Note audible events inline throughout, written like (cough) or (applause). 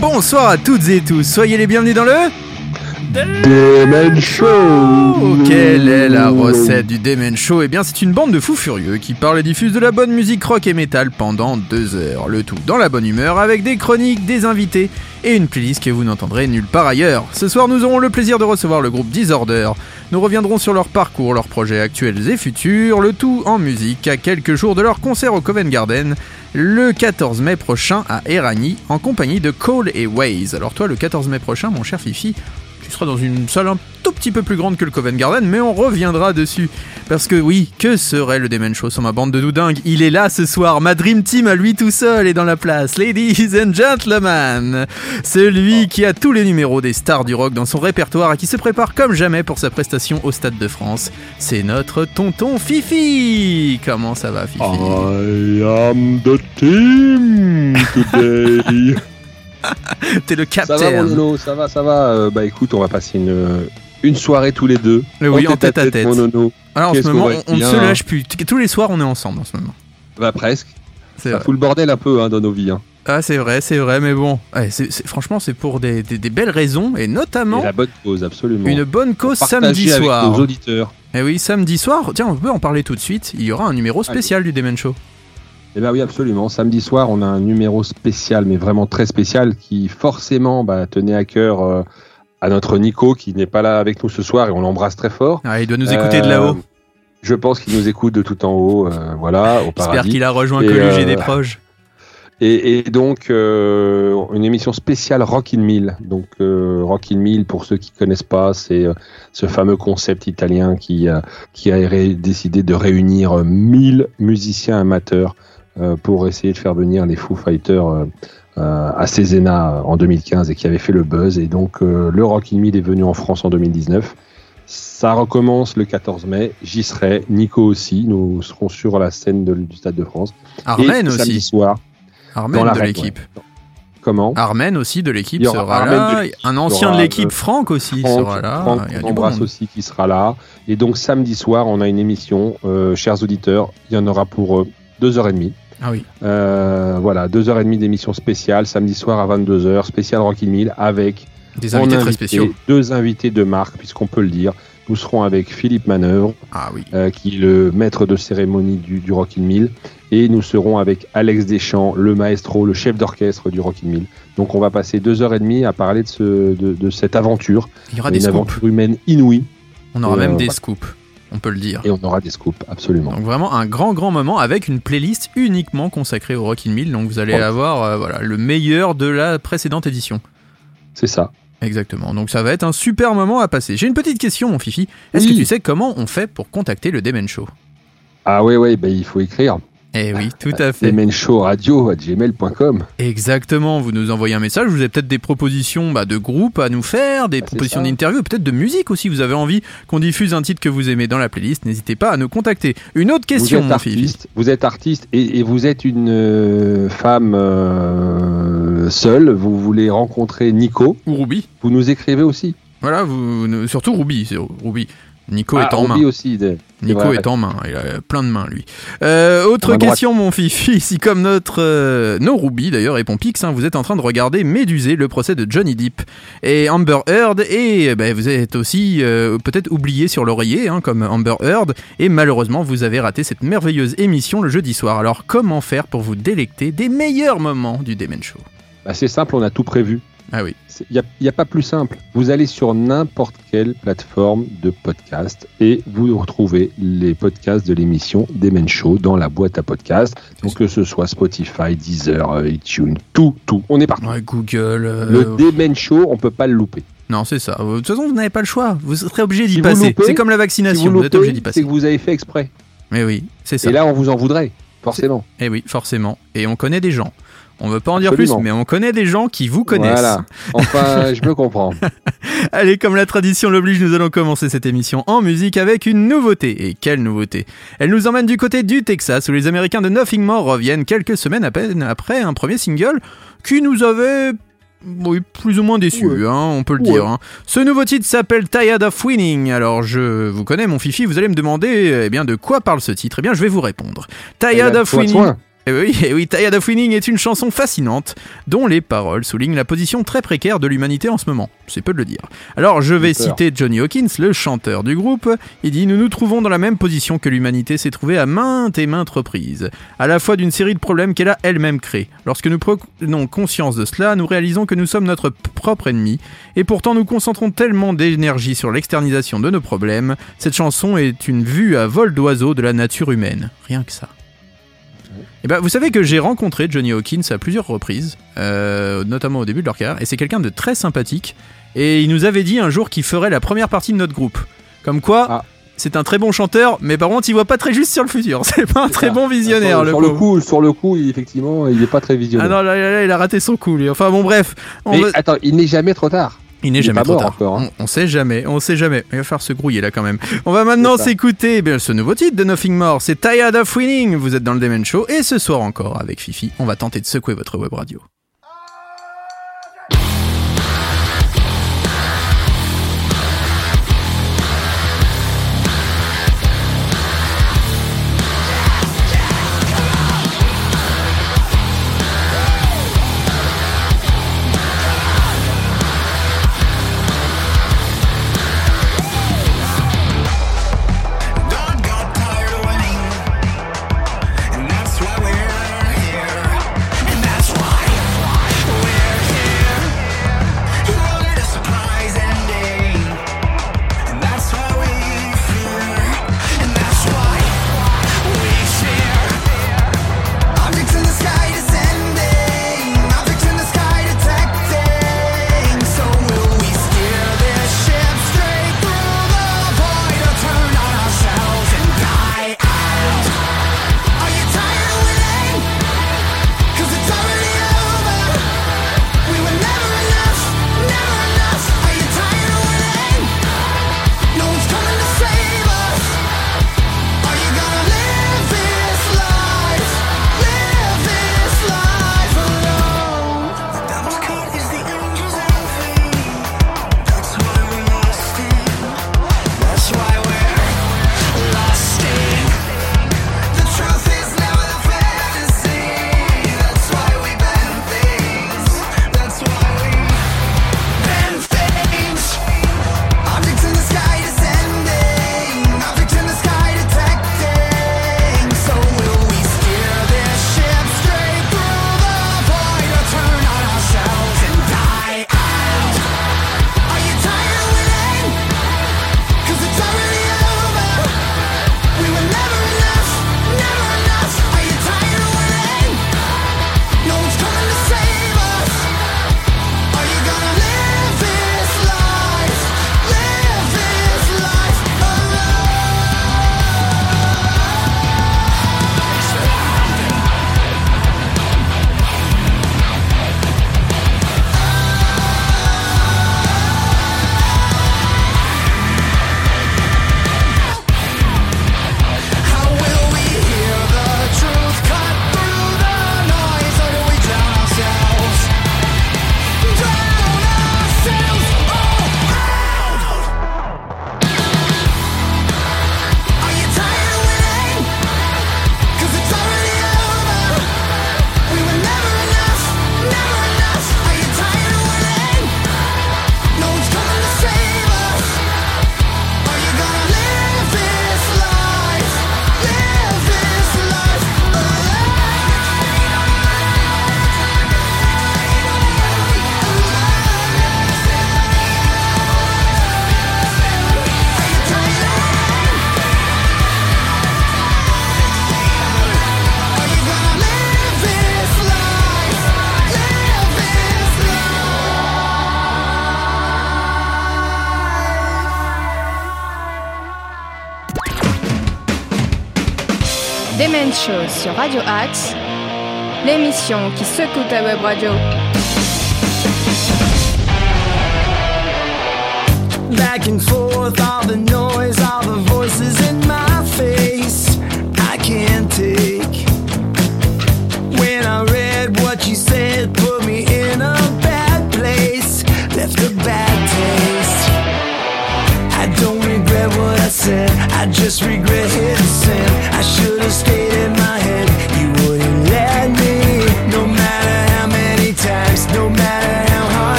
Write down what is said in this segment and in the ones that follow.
Bonsoir à toutes et tous, soyez les bienvenus dans le... Demen Show Oh, quelle est la recette du Demen Show? Eh bien, c'est une bande de fous furieux qui parle et diffuse de la bonne musique rock et métal pendant deux heures. Le tout dans la bonne humeur, avec des chroniques, des invités et une playlist que vous n'entendrez nulle part ailleurs. Ce soir, nous aurons le plaisir de recevoir le groupe Disorder. Nous reviendrons sur leur parcours, leurs projets actuels et futurs, le tout en musique, à quelques jours de leur concert au Covent Garden, le 14 mai prochain à Eragny, en compagnie de Cole et Waze. Alors toi, le 14 mai prochain, mon cher Fifi, tu seras dans une salle un tout petit peu plus grande que le Covent Garden, mais on reviendra dessus. Parce que oui, que serait le Demen Show sans ma bande de doudingues Il est là ce soir, ma Dream Team à lui tout seul est dans la place. Ladies and gentlemen, celui qui a tous les numéros des stars du rock dans son répertoire et qui se prépare comme jamais pour sa prestation au Stade de France, c'est notre tonton Fifi. Comment ça va Fifi? I am the team today. (laughs) (laughs) T'es le ça va capitaine. ça va, ça va. Euh, bah écoute, on va passer une, une soirée tous les deux. Mais oui, en tête à tête. Mon nono. Alors en ce moment, va on, ne se lâche plus. Tous les soirs, on est ensemble en ce moment. Bah presque. Ça vrai. fout le bordel un peu hein, dans nos vies. Hein. Ah, c'est vrai, c'est vrai, mais bon. Ouais, franchement, c'est pour des, des- des belles raisons, et notamment Et la bonne cause, absolument. une bonne cause samedi avec soir. nos auditeurs. Et oui, samedi soir, tiens, on peut en parler tout de suite. Il y aura un numéro spécial du Demen Show. Eh ben oui, absolument. Samedi soir, on a un numéro spécial, mais vraiment très spécial, qui forcément bah, tenait à cœur euh, à notre Nico, qui n'est pas là avec nous ce soir, et on l'embrasse très fort. Ah, il doit nous écouter de Euh, là-haut. Je pense qu'il nous écoute de tout en haut, euh, voilà, au J'espère qu'il a rejoint Et, Coluche et euh, des proches. Et, et donc, euh, une émission spéciale Rock in Mill. Donc, euh, Rock in Mill, pour ceux qui connaissent pas, c'est euh, ce fameux concept italien qui, euh, qui a décidé de réunir euh, 1000 musiciens amateurs euh, pour essayer de faire venir les Foo Fighters euh, euh, à Césena en 2015 et qui avait fait le buzz. Et donc, euh, le Rock in Mill est venu en France en 2019. Ça recommence le 14 mai. J'y serai. Nico aussi. Nous serons sur la scène de- du Stade de France. Armen et samedi aussi. soir, dans la de l'équipe. comment? Armen aussi de l'équipe sera là. Un ancien de l'équipe, euh, Franck aussi, Franck, sera là. Franck, Il y a du monde. aussi qui sera là. Et donc samedi soir, on a une émission, euh, chers auditeurs, il y en aura pour euh, deux heures et demie. Ah oui. Euh, voilà, deux heures et demie d'émission spéciale, samedi soir à 22h, spécial Rock in Mill, avec Des en invités très invité spéciaux. deux invités de marque, puisqu'on peut le dire. Nous serons avec Philippe Manœuvre, Ah oui. euh, qui est le maître de cérémonie du, du Rock in Mill, et nous serons avec Alex Deschamps, le maestro, le chef d'orchestre du Rock in Mill. Donc on va passer deux heures et demie à parler de, ce, de, de cette aventure, Il y aura une des scoops. aventure humaine inouïe, On aura Et, même euh, des scoops. On peut le dire. et on aura des scoops, absolument. Donc vraiment un grand grand moment avec une playlist uniquement consacrée au Rock in Mill. Donc vous allez avoir euh, voilà le meilleur de la précédente édition. C'est ça. Exactement. Donc ça va être un super moment à passer. J'ai une petite question mon Fifi. Est-ce Oui. que tu sais comment on fait pour contacter le Demen Show? Ah ouais, ouais, ben il faut écrire. Eh oui, tout à fait. gmail.com Exactement. Vous nous envoyez un message. Vous avez peut-être des propositions bah, de groupe à nous faire, des Ah, propositions d'interview, peut-être de musique aussi. Vous avez envie qu'on diffuse un titre que vous aimez dans la playlist. N'hésitez pas à nous contacter. Une autre question vous êtes mon artiste, vous êtes artiste et, et vous êtes une euh, femme euh, seule, vous voulez rencontrer Nico, Ou Ruby. vous nous écrivez aussi. Voilà, vous, surtout Ruby. Ruby. Nico Ah, est en main. Aussi. Nico est en main, il a plein de mains lui. Euh, autre droite. question mon fifi, (laughs) si comme notre euh, nos Ruby d'ailleurs et Pompix, hein, vous êtes en train de regarder Médusé, le procès de Johnny Depp et Amber Heard et ben, vous êtes aussi euh, peut-être oublié sur l'oreiller hein, comme Amber Heard et malheureusement vous avez raté cette merveilleuse émission le jeudi soir. Alors comment faire pour vous délecter des meilleurs moments du Demen Show? Bah, c'est simple, on a tout prévu. Ah oui, Il n'y a, pas plus simple. Vous allez sur n'importe quelle plateforme de podcast et vous retrouvez les podcasts de l'émission Demen Show dans la boîte à podcast. Donc que ce soit Spotify, Deezer, euh, iTunes, tout, tout. On est partout. ouais, Google. euh, Le Demen Show, on peut pas le louper. Non, c'est ça. De toute façon, vous n'avez pas le choix. Vous serez obligé d'y Si passer. C'est comme la Si vaccination. vous vous êtes obligé d'y passer. c'est que vous avez fait exprès. Mais oui, c'est ça. Et là, on vous en voudrait, forcément. Eh oui, forcément. Et on connaît des gens. On veut pas en dire plus, mais on connaît des gens qui vous connaissent. Voilà. Enfin, (laughs) je me comprends. (laughs) Allez, comme la tradition l'oblige, nous allons commencer cette émission en musique avec une nouveauté. Et quelle nouveauté Elle nous emmène du côté du Texas, où les Américains de Nothing More reviennent quelques semaines à peine après un premier single qui nous avait... Oui, plus ou moins déçu, Ouais. hein, on peut le Ouais. dire. hein. Ce nouveau titre s'appelle Tired of Winning. Alors, je vous connais, mon fifi, vous allez me demander eh bien, de quoi parle ce titre? Eh bien, je vais vous répondre. Tired Eh ben, of soin de Winning. Soin. Eh oui, eh oui, Tired of Winning est une chanson fascinante dont les paroles soulignent la position très précaire de l'humanité en ce moment. C'est peu de le dire. Alors je vais citer Johnny Hawkins, le chanteur du groupe. Il dit Nous nous trouvons dans la même position que l'humanité s'est trouvée à maintes et maintes reprises, à la fois d'une série de problèmes qu'elle a elle-même créés. Lorsque nous prenons conscience de cela, nous réalisons que nous sommes notre propre ennemi, et pourtant nous concentrons tellement d'énergie sur l'externisation de nos problèmes. Cette chanson est une vue à vol d'oiseau de la nature humaine. Rien que ça. Eh ben, vous savez que j'ai rencontré Johnny Hawkins à plusieurs reprises, euh, notamment au début de leur carrière, et c'est quelqu'un de très sympathique. Et il nous avait dit un jour qu'il ferait la première partie de notre groupe. Comme quoi, Ah. c'est un très bon chanteur, mais par contre, il voit pas très juste sur le futur. (laughs) C'est pas un très ça. bon visionnaire, Sur, le sur le pauvre. coup, sur le coup, il- effectivement, il est pas très Ah visionnaire. non, là, là, là, il a raté son coup, lui. Enfin bon, bref. On Mais va- attends, il n'est jamais trop tard. Il n'est jamais trop tard. encore, hein. on, on sait jamais, on sait jamais. Il va falloir se grouiller là quand même. On va maintenant s'écouter eh bien, ce nouveau titre de Nothing More. C'est Tired of Winning. Vous êtes dans le Demen Show et ce soir encore avec Fifi, on va tenter de secouer votre web radio. Sur Radio Axe l'émission qui secoue ta web radio. Back and forth, all the noise, all the voices in my face. I can't take. When I read what you said, put me in a bad place, left a bad taste. I don't regret what I said, I just regret hitting send. I should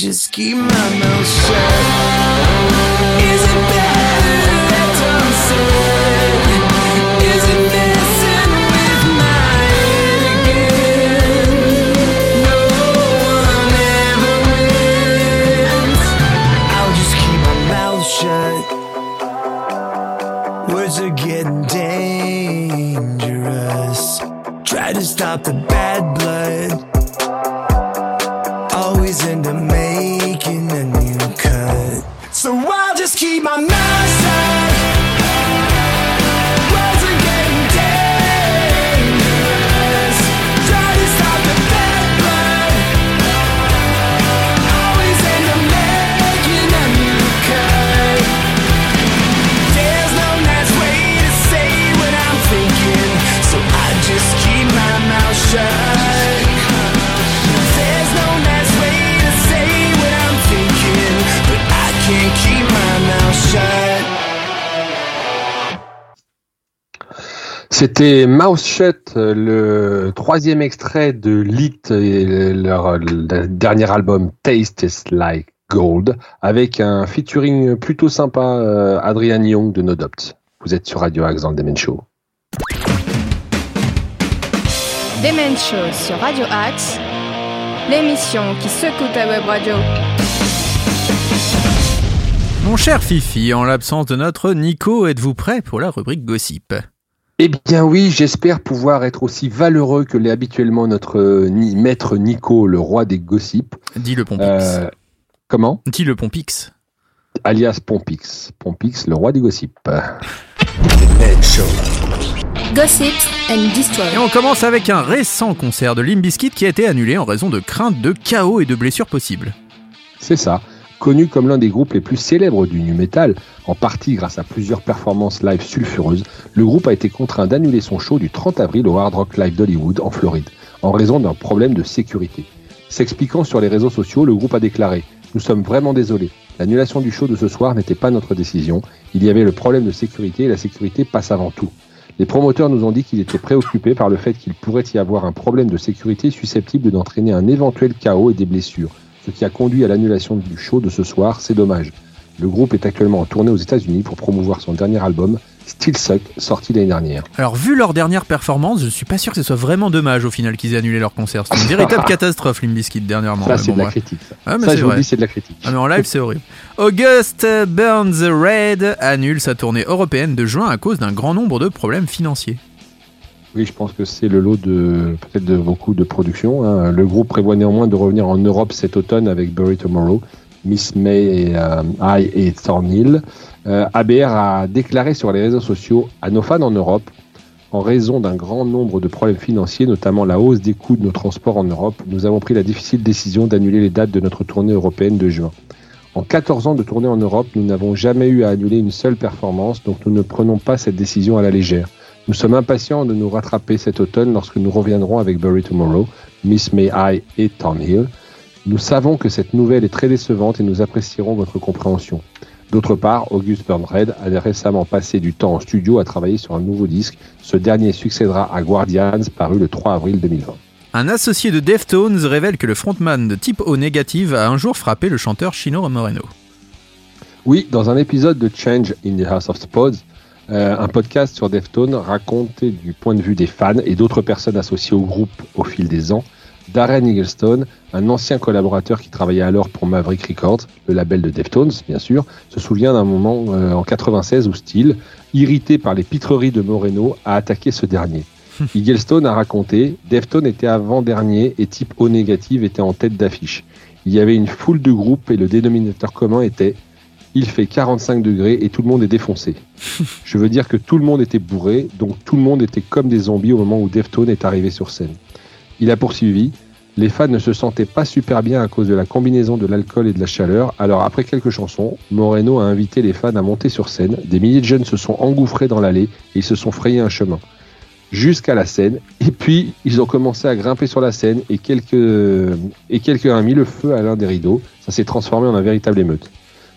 just keep my mouth shut. C'était Mouse Shut, le troisième extrait de Lit, et leur le dernier album Tastes Like Gold, avec un featuring plutôt sympa, euh, Adrian Young de No Doubt. Vous êtes sur Radio Axe dans le Demen Show. Demen Show sur Radio Axe, l'émission qui secoue ta web radio. Mon cher Fifi, en l'absence de notre Nico, êtes-vous prêt pour la rubrique Gossip? Eh bien oui, j'espère pouvoir être aussi valeureux que l'est habituellement notre euh, ni- maître Nico, le roi des gossips. Dis le Pompix. Euh, comment? Dis le Pompix. Alias Pompix. Pompix, le roi des gossips. Gossips and Destroy. Et on commence avec un récent concert de Limp Bizkit qui a été annulé en raison de craintes de chaos et de blessures possibles. C'est ça. Connu comme l'un des groupes les plus célèbres du nu metal, en partie grâce à plusieurs performances live sulfureuses, le groupe a été contraint d'annuler son show du 30 avril au Hard Rock Live d'Hollywood, en Floride, en raison d'un problème de sécurité. S'expliquant sur les réseaux sociaux, le groupe a déclaré Nous sommes vraiment désolés. L'annulation du show de ce soir n'était pas notre décision. Il y avait le problème de sécurité et la sécurité passe avant tout. Les promoteurs nous ont dit qu'ils étaient préoccupés par le fait qu'il pourrait y avoir un problème de sécurité susceptible d'entraîner un éventuel chaos et des blessures, ce qui a conduit à l'annulation du show de ce soir, c'est dommage. Le groupe est actuellement en tournée aux États-Unis pour promouvoir son dernier album, Still Suck, sorti l'année dernière. Alors, vu leur dernière performance, je suis pas sûr que ce soit vraiment dommage au final qu'ils aient annulé leur concert. C'est une véritable (laughs) catastrophe, Limp Bizkit, dernièrement. ça, c'est bon, de la critique. Ça, Ah, mais Ça, vous vrai. dis, c'est de la critique. Ah mais en live c'est horrible. August Burns Red annule sa tournée européenne de juin à cause d'un grand nombre de problèmes financiers. Oui, je pense que c'est le lot de peut-être de beaucoup de productions. hein. Le groupe prévoit néanmoins de revenir en Europe cet automne avec Bury Tomorrow, Miss May et euh, I et Thornhill. Euh, ABR a déclaré sur les réseaux sociaux à nos fans en Europe, en raison d'un grand nombre de problèmes financiers, notamment la hausse des coûts de nos transports en Europe, nous avons pris la difficile décision d'annuler les dates de notre tournée européenne de juin. En 14 ans de tournée en Europe, nous n'avons jamais eu à annuler une seule performance, donc nous ne prenons pas cette décision à la légère. Nous sommes impatients de nous rattraper cet automne lorsque nous reviendrons avec Bury Tomorrow, Miss May I et Townhill. Nous savons que cette nouvelle est très décevante et nous apprécierons votre compréhension. D'autre part, August Burnred a récemment passé du temps en studio à travailler sur un nouveau disque. Ce dernier succédera à Guardians, paru le 3 avril 2020. Un associé de Deftones révèle que le frontman de type O négative a un jour frappé le chanteur Chino Moreno. Oui, dans un épisode de Change in the House of Spods, euh, un podcast sur Deftones raconté du point de vue des fans et d'autres personnes associées au groupe au fil des ans, Darren Eaglestone, un ancien collaborateur qui travaillait alors pour Maverick Records, le label de Deftones bien sûr, se souvient d'un moment euh, en 96 où Steele, irrité par les pitreries de Moreno, a attaqué ce dernier. (laughs) Eaglestone a raconté Deftones était avant-dernier et type O négative était en tête d'affiche. Il y avait une foule de groupes et le dénominateur commun était il fait 45 degrés et tout le monde est défoncé. (laughs) Je veux dire que tout le monde était bourré, donc tout le monde était comme des zombies au moment où Deftones est arrivé sur scène. Il a poursuivi les fans ne se sentaient pas super bien à cause de la combinaison de l'alcool et de la chaleur, alors après quelques chansons, Moreno a invité les fans à monter sur scène, des milliers de jeunes se sont engouffrés dans l'allée et ils se sont frayés un chemin. Jusqu'à la scène, et puis ils ont commencé à grimper sur la scène et quelques et quelqu'un a mis le feu à l'un des rideaux, ça s'est transformé en un véritable émeute.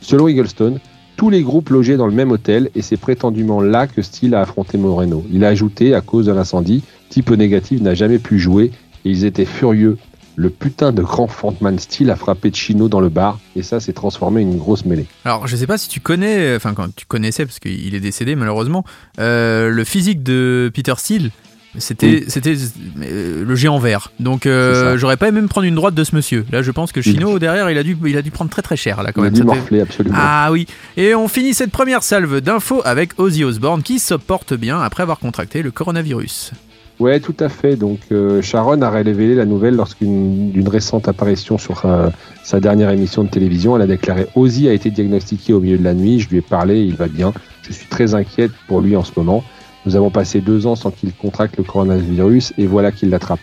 Selon Eaglestone, tous les groupes logeaient dans le même hôtel et c'est prétendument là que Steele a affronté Moreno. Il a ajouté, à cause de l'incendie, Type Négatif n'a jamais pu jouer et ils étaient furieux. Le putain de grand frontman Steele a frappé Chino dans le bar et ça s'est transformé en une grosse mêlée. Alors, je sais pas si tu connais, enfin, quand tu connaissais, parce qu'il est décédé malheureusement, euh, le physique de Peter Steele. C'était c'était euh, le géant vert. Donc euh, j'aurais pas aimé me prendre une droite de ce monsieur. Là, je pense que Chino derrière, il a dû il a dû prendre très très cher là quand Il a dû morfler absolument. Ah oui. Et on finit cette première salve d'infos avec Ozzy Osbourne qui se porte bien après avoir contracté le coronavirus. Ouais, tout à fait. Donc euh, Sharon a révélé la nouvelle lorsqu'une d'une récente apparition sur euh, sa dernière émission de télévision. Elle a déclaré Ozzy a été diagnostiqué au milieu de la nuit. Je lui ai parlé, il va bien. Je suis très inquiète pour lui en ce moment. Nous avons passé deux ans sans qu'il contracte le coronavirus et voilà qu'il l'attrape.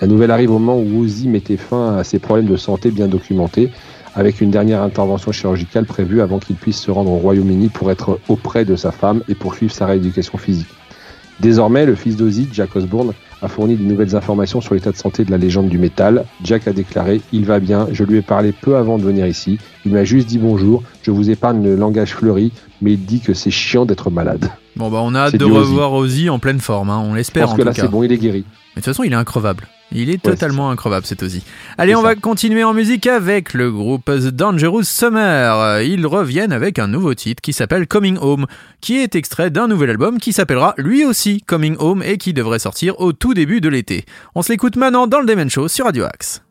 La nouvelle arrive au moment où Ozzy mettait fin à ses problèmes de santé bien documentés, avec une dernière intervention chirurgicale prévue avant qu'il puisse se rendre au Royaume-Uni pour être auprès de sa femme et poursuivre sa rééducation physique. Désormais, le fils d'Ozzy, Jack Osbourne, a fourni de nouvelles informations sur l'état de santé de la légende du métal. Jack a déclaré Il va bien, je lui ai parlé peu avant de venir ici. Il m'a juste dit bonjour, je vous épargne le langage fleuri, mais il dit que c'est chiant d'être malade. Bon bah on a hâte de Ozzy. revoir Ozzy en pleine forme, hein, on l'espère en que tout là, cas. c'est bon, il est guéri. Mais de toute façon, il est increvable. Il est Ouais, totalement increvable cet Ozzy. Allez, on ça. va continuer en musique avec le groupe The Dangerous Summer. Ils reviennent avec un nouveau titre qui s'appelle Coming Home, qui est extrait d'un nouvel album qui s'appellera lui aussi Coming Home et qui devrait sortir au tout début de l'été. On se l'écoute maintenant dans le Demen Show sur Radio Axe.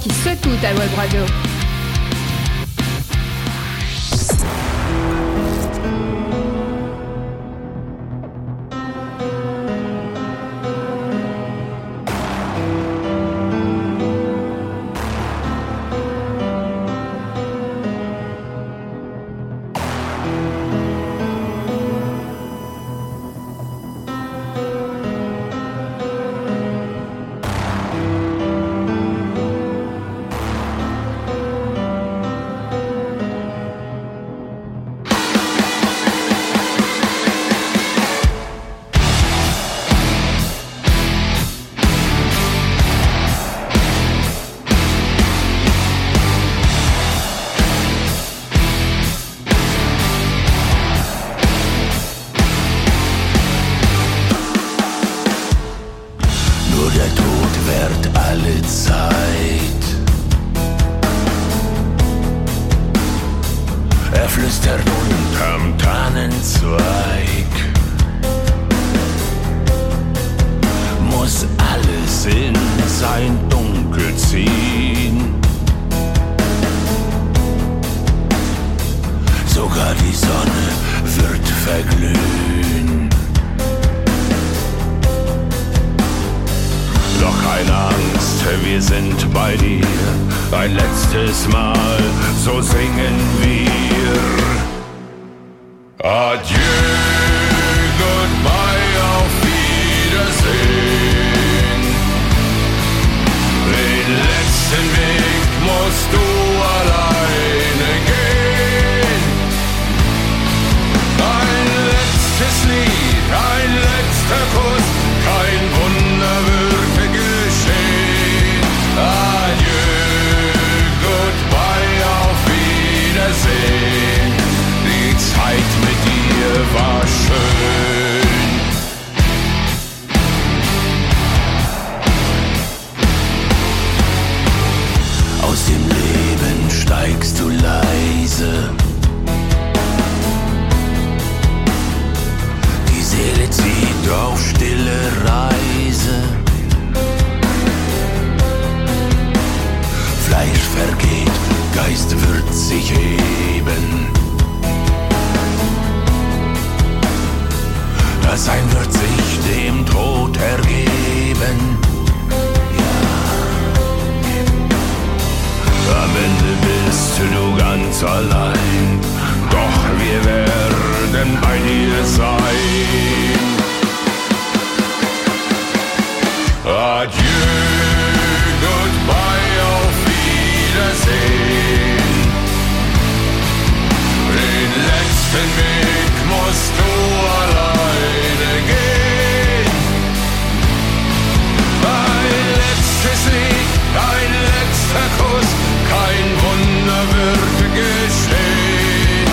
Qui secoue ta web radio. Muss alles in sein Dunkel ziehen. Sogar die Sonne wird verglühen. Doch keine Angst, wir sind bei dir. Ein letztes Mal, so singen wir. Adieu, Aus dem Leben steigst du leise. Die Seele zieht auf stille Reise. Fleisch vergeht, Geist wird sich heben. Das Sein wird sich dem Tod ergeben. Am Ende bist du ganz allein, doch wir werden bei dir sein. Adieu, goodbye, auf Wiedersehen. Den letzten Weg musst du alleine gehen. Ein letztes Lied, ein letzter Kuss, kein Wunder wird geschehen.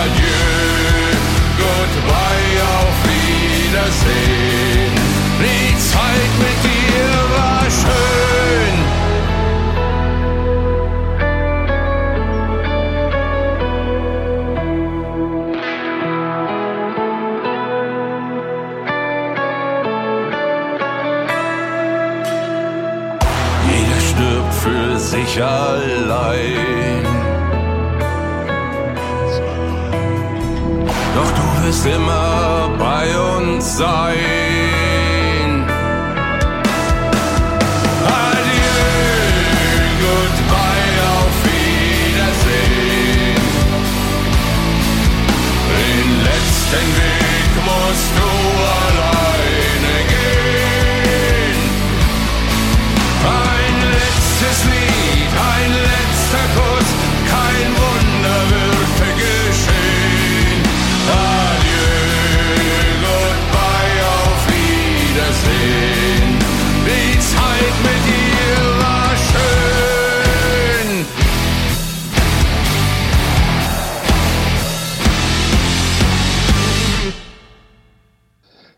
Adieu, goodbye, auf Wiedersehen. Die Zeit mit dir war schön. Sich allein. Doch du wirst immer bei uns sein. Adieu, goodbye, auf Wiedersehen. Den letzten Weg musst du alleine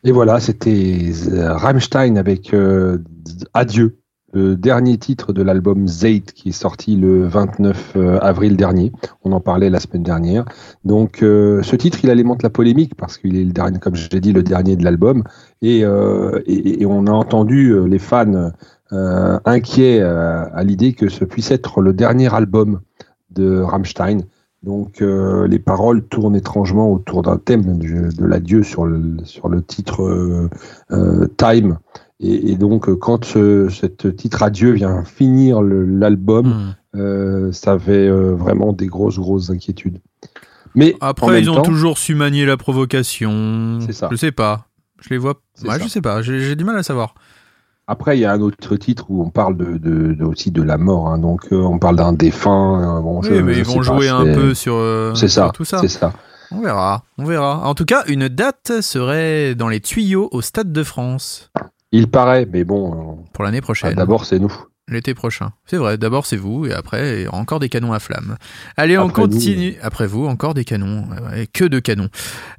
Et voilà, c'était euh, Rammstein avec euh, Adieu. Dernier titre de l'album Zate qui est sorti le 29 euh, avril dernier. On en parlait la semaine dernière. Donc euh, ce titre, il alimente la polémique parce qu'il est le dernier, comme j'ai dit, le dernier de l'album. Et, euh, on a entendu les fans inquiets à l'idée que ce puisse être le dernier album de Rammstein. Donc les paroles tournent étrangement autour d'un thème de, l'adieu sur le, sur le titre Time. Et, et donc euh, quand ce cet titre adieu vient finir l'album, Hmm. euh, ça avait euh, vraiment des grosses grosses inquiétudes. Mais Après, ils ont temps, toujours su manier la provocation. C'est ça. Je sais pas. Je les vois. Ouais, je sais pas. J'ai du mal à savoir. Après, il y a un autre titre où on parle de, de, de- aussi de la mort. hein. Donc, euh, on parle d'un défunt. euh, bon, Oui, je- mais je ils vont pas, jouer un peu sur, euh, C'est sur ça. tout ça. C'est ça. On verra. On verra. En tout cas, une date serait dans les tuyaux au Stade de France Il paraît, mais bon. euh, pour l'année ah, prochaine. D'abord, c'est nous. L'été prochain. C'est vrai, d'abord c'est vous, et après, encore des canons à flammes. Allez, on nous, continue. Après vous, encore des canons. Ouais, ouais, que de canons.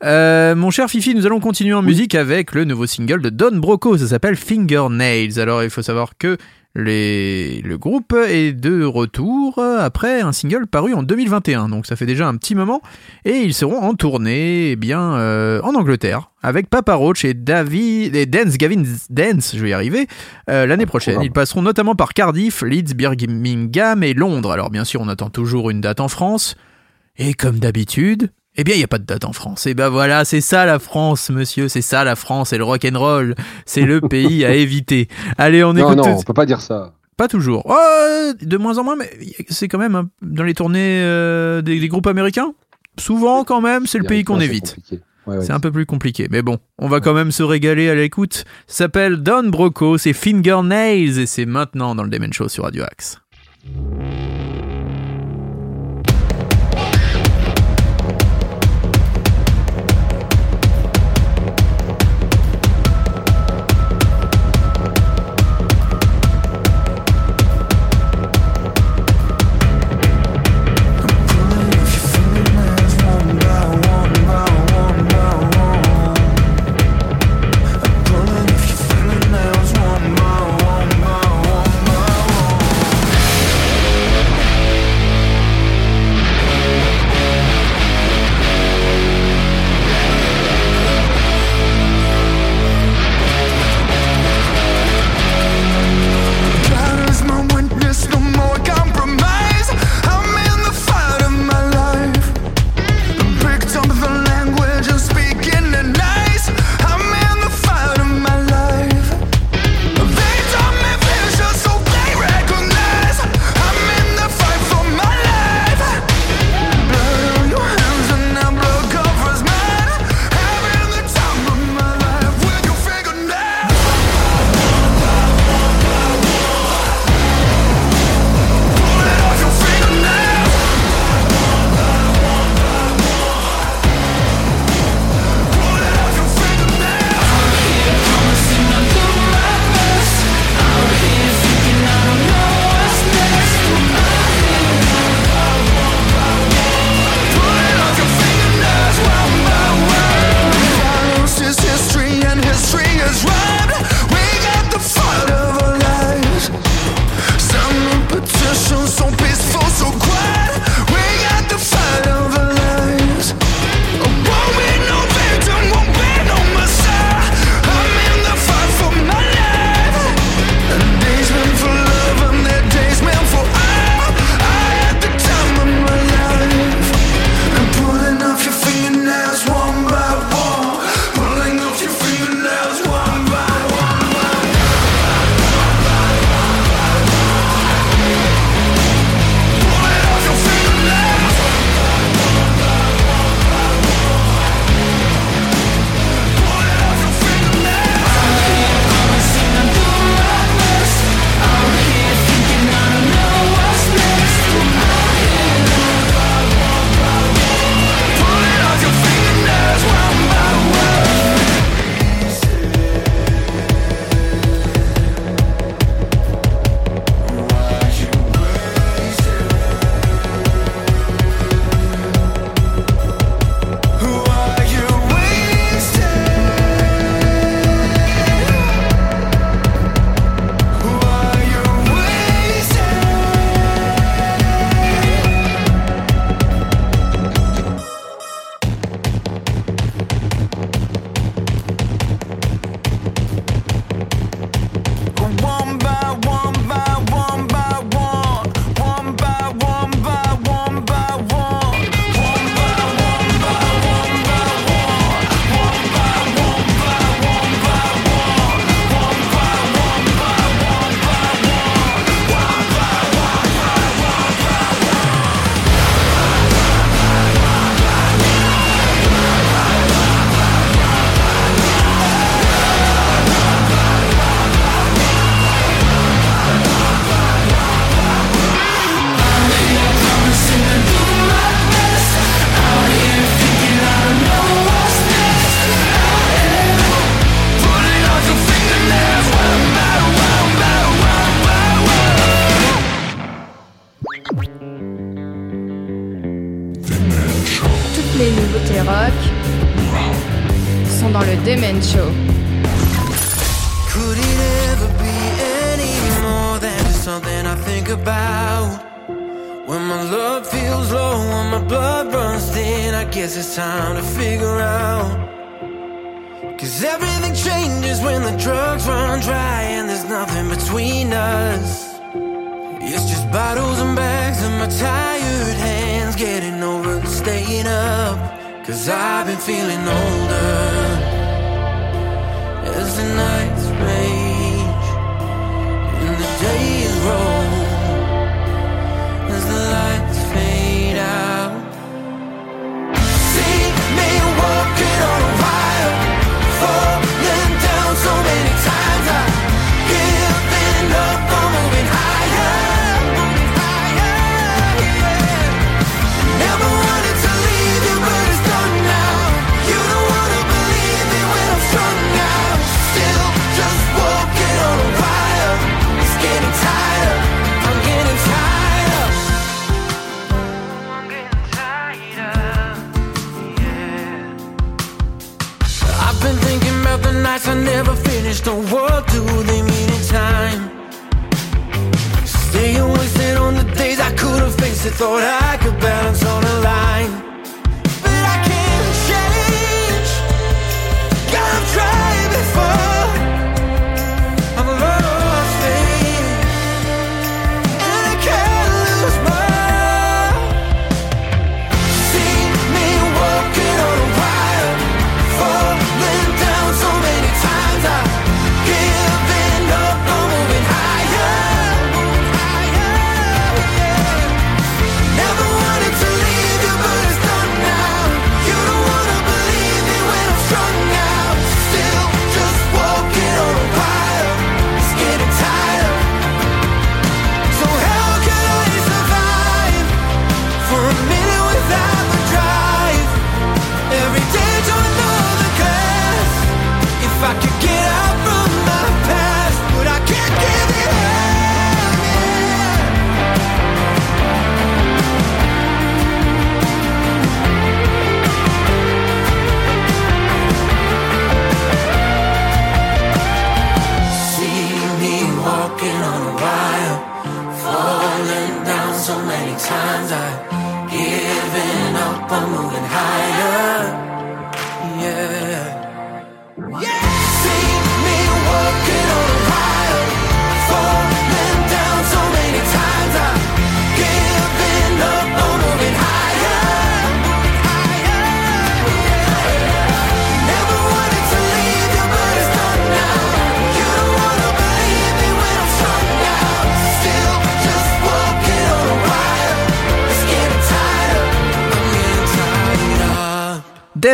Euh, mon cher Fifi, nous allons continuer en musique avec le nouveau single de Don Broco. Ça s'appelle Fingernails. Alors, il faut savoir que les... le groupe est de retour après un single paru en 2021. Donc, ça fait déjà un petit moment. Et ils seront en tournée, eh bien, euh, en Angleterre, avec Papa Roach et David et Dance Gavin Dance, je vais y arriver, euh, l'année prochaine. programme. Ils passeront notamment par Cardiff, Leeds, Birmingham et Londres. Alors bien sûr, on attend toujours une date en France. Et comme d'habitude, eh bien, il n'y a pas de date en France. Et ben voilà, c'est ça la France, monsieur. C'est ça la France, c'est le rock and roll. C'est le (laughs) pays à éviter. Allez, on Non, écoute. non, on peut pas dire ça. Pas toujours. Oh, de moins en moins, mais c'est quand même un- dans les tournées euh, des, des groupes américains. Souvent, quand même, c'est le pays qu'on évite. compliqué. Ouais, ouais. C'est un peu plus compliqué, mais bon, on va quand même se régaler à l'écoute. S'appelle Don Broco, c'est Fingernails et c'est maintenant dans le Demen Show sur Radio Axe.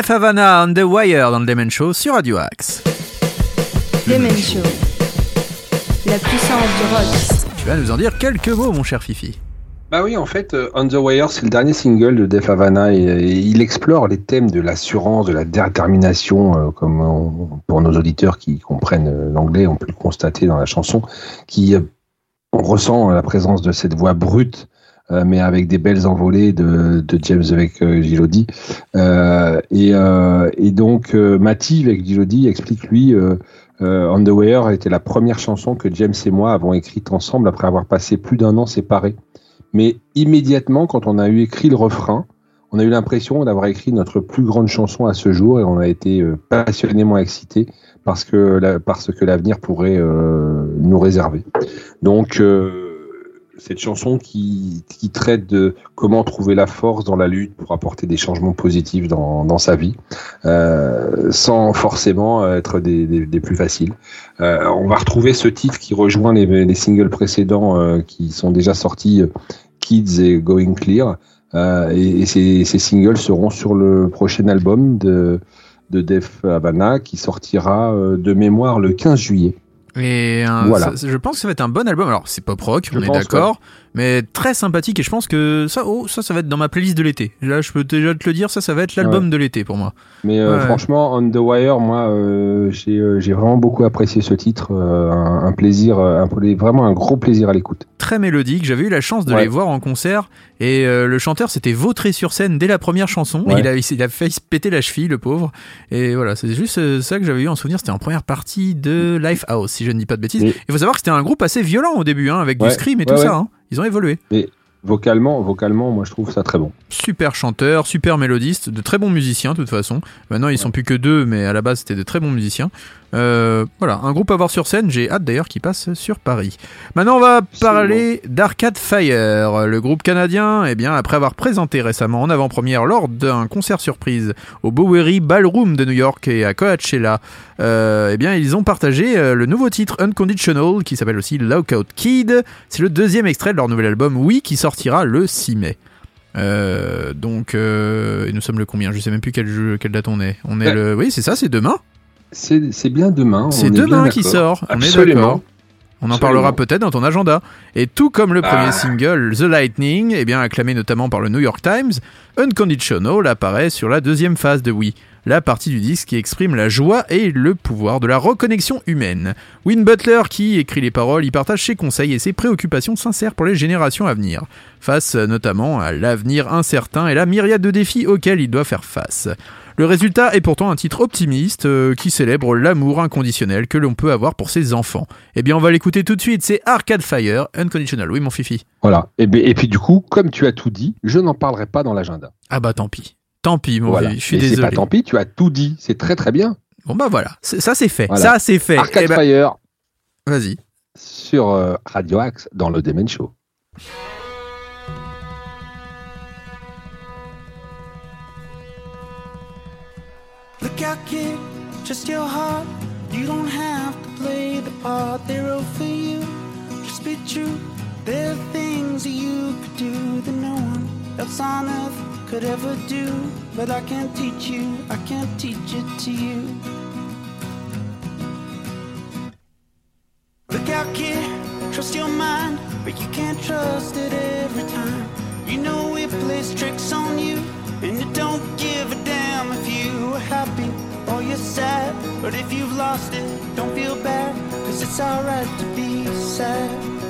Def Havana on the Wire dans le Demen Show sur Radio Axe. Demen Show. La puissance du rock. Tu vas nous en dire quelques mots, mon cher Fifi. Bah oui, en fait, euh, On the Wire, c'est le dernier single de Def Havana et, et il explore les thèmes de l'assurance, de la détermination, euh, comme on- pour nos auditeurs qui comprennent euh, l'anglais, on peut le constater dans la chanson, qui euh, on ressent la présence de cette voix brute, euh, mais avec des belles envolées de, de James avec euh, Gilodi. Euh, et, euh, et donc, Matty avec Gilodi explique lui. On the Wire était la première chanson que James et moi avons écrite ensemble après avoir passé plus d'un an séparés. Mais immédiatement, quand on a eu écrit le refrain, on a eu l'impression d'avoir écrit notre plus grande chanson à ce jour et on a été passionnément excités parce que parce que l'avenir pourrait euh, nous réserver. Donc euh, cette chanson qui, qui traite de comment trouver la force dans la lutte pour apporter des changements positifs dans, dans sa vie, euh, sans forcément être des, des, des plus faciles. Euh, on va retrouver ce titre qui rejoint les, les singles précédents euh, qui sont déjà sortis, euh, Kids et Going Clear. Euh, et et ces, ces singles seront sur le prochain album de, de Def Havana qui sortira euh, de mémoire le 15 juillet. Et un- Voilà. ça- je pense que ça va être un bon album. Alors, c'est pop rock, Je on est d'accord, mais très sympathique et je pense que ça, oh, ça, ça va être dans ma playlist de l'été. Là, je peux déjà te le dire, ça, ça va être l'album de l'été pour moi. Mais euh, Ouais. franchement, On the Wire, moi, euh, j'ai euh, j'ai vraiment beaucoup apprécié ce titre. euh, un, un plaisir, euh, un, vraiment un gros plaisir à l'écoute. Très mélodique. J'avais eu la chance de Ouais. les voir en concert et euh, le chanteur s'était vautré sur scène dès la première chanson. Ouais. Il, a, il a failli se péter la cheville, le pauvre. Et voilà, c'est juste ça que j'avais eu en souvenir. C'était en première partie de Lifehouse, si je ne dis pas de bêtises. Et- Il faut savoir que c'était un groupe assez violent au début, hein, avec du scream et tout ça. hein. Ils ont évolué. Vocalement, vocalement, moi, je trouve ça très bon. super chanteur, super mélodiste, de très bons musiciens de toute façon. Maintenant ils sont plus que deux, mais à la base c'était de très bons musiciens. Euh, voilà, un groupe à voir sur scène, j'ai hâte d'ailleurs qu'il passe sur Paris. Maintenant on va parler d'Arcade Fire. Le groupe canadien, eh bien, après avoir présenté récemment en avant-première lors d'un concert surprise au Bowery Ballroom de New York et à Coachella, euh, eh bien ils ont partagé euh, le nouveau titre Unconditional qui s'appelle aussi Lockout Kid. C'est le deuxième extrait de leur nouvel album Oui qui sortira le 6 mai. Euh, donc, euh, et nous sommes le combien? Je sais même plus quelle date on est. On est Ouais. le, oui, c'est ça, c'est demain? C'est bien demain. C'est demain qui sort. On est Absolument. d'accord. On en Absolument. parlera peut-être dans ton agenda. Et tout comme le premier Ah. single, The Lightning, eh bien acclamé notamment par le New York Times, Unconditional apparaît sur la deuxième phase de Oui, la partie du disque qui exprime la joie et le pouvoir de la reconnexion humaine. Win Butler, qui écrit les paroles, y partage ses conseils et ses préoccupations sincères pour les générations à venir, face notamment à l'avenir incertain et la myriade de défis auxquels il doit faire face. Le résultat est pourtant un titre optimiste euh, qui célèbre l'amour inconditionnel que l'on peut avoir pour ses enfants. Eh bien, on va l'écouter tout de suite, c'est Arcade Fire, Unconditional. Oui, mon fifi. Voilà. Et, ben- et puis du coup, comme tu as tout dit, je n'en parlerai pas dans l'agenda. Ah bah tant pis. Tant pis, mon Voilà. fifi, je suis Et c'est désolé. pas tant pis, tu as tout dit. C'est très très bien. Bon bah voilà, ça c'est fait. Voilà. Ça c'est fait. Arcade Eh ben, Fire Vas-y. sur euh, Radio Axe dans le Demen Show. Look out, kid, just your heart. You don't have to play the part they wrote for you. Just be true. There are things you could do that no one else on earth could ever do. But I can't teach you, I can't teach it to you. Look out, kid, trust your mind, but you can't trust it every time. You know it plays tricks on you, and you don't give a damn if you are happy or you're sad. But if you've lost it, don't feel bad, cause it's alright to be sad.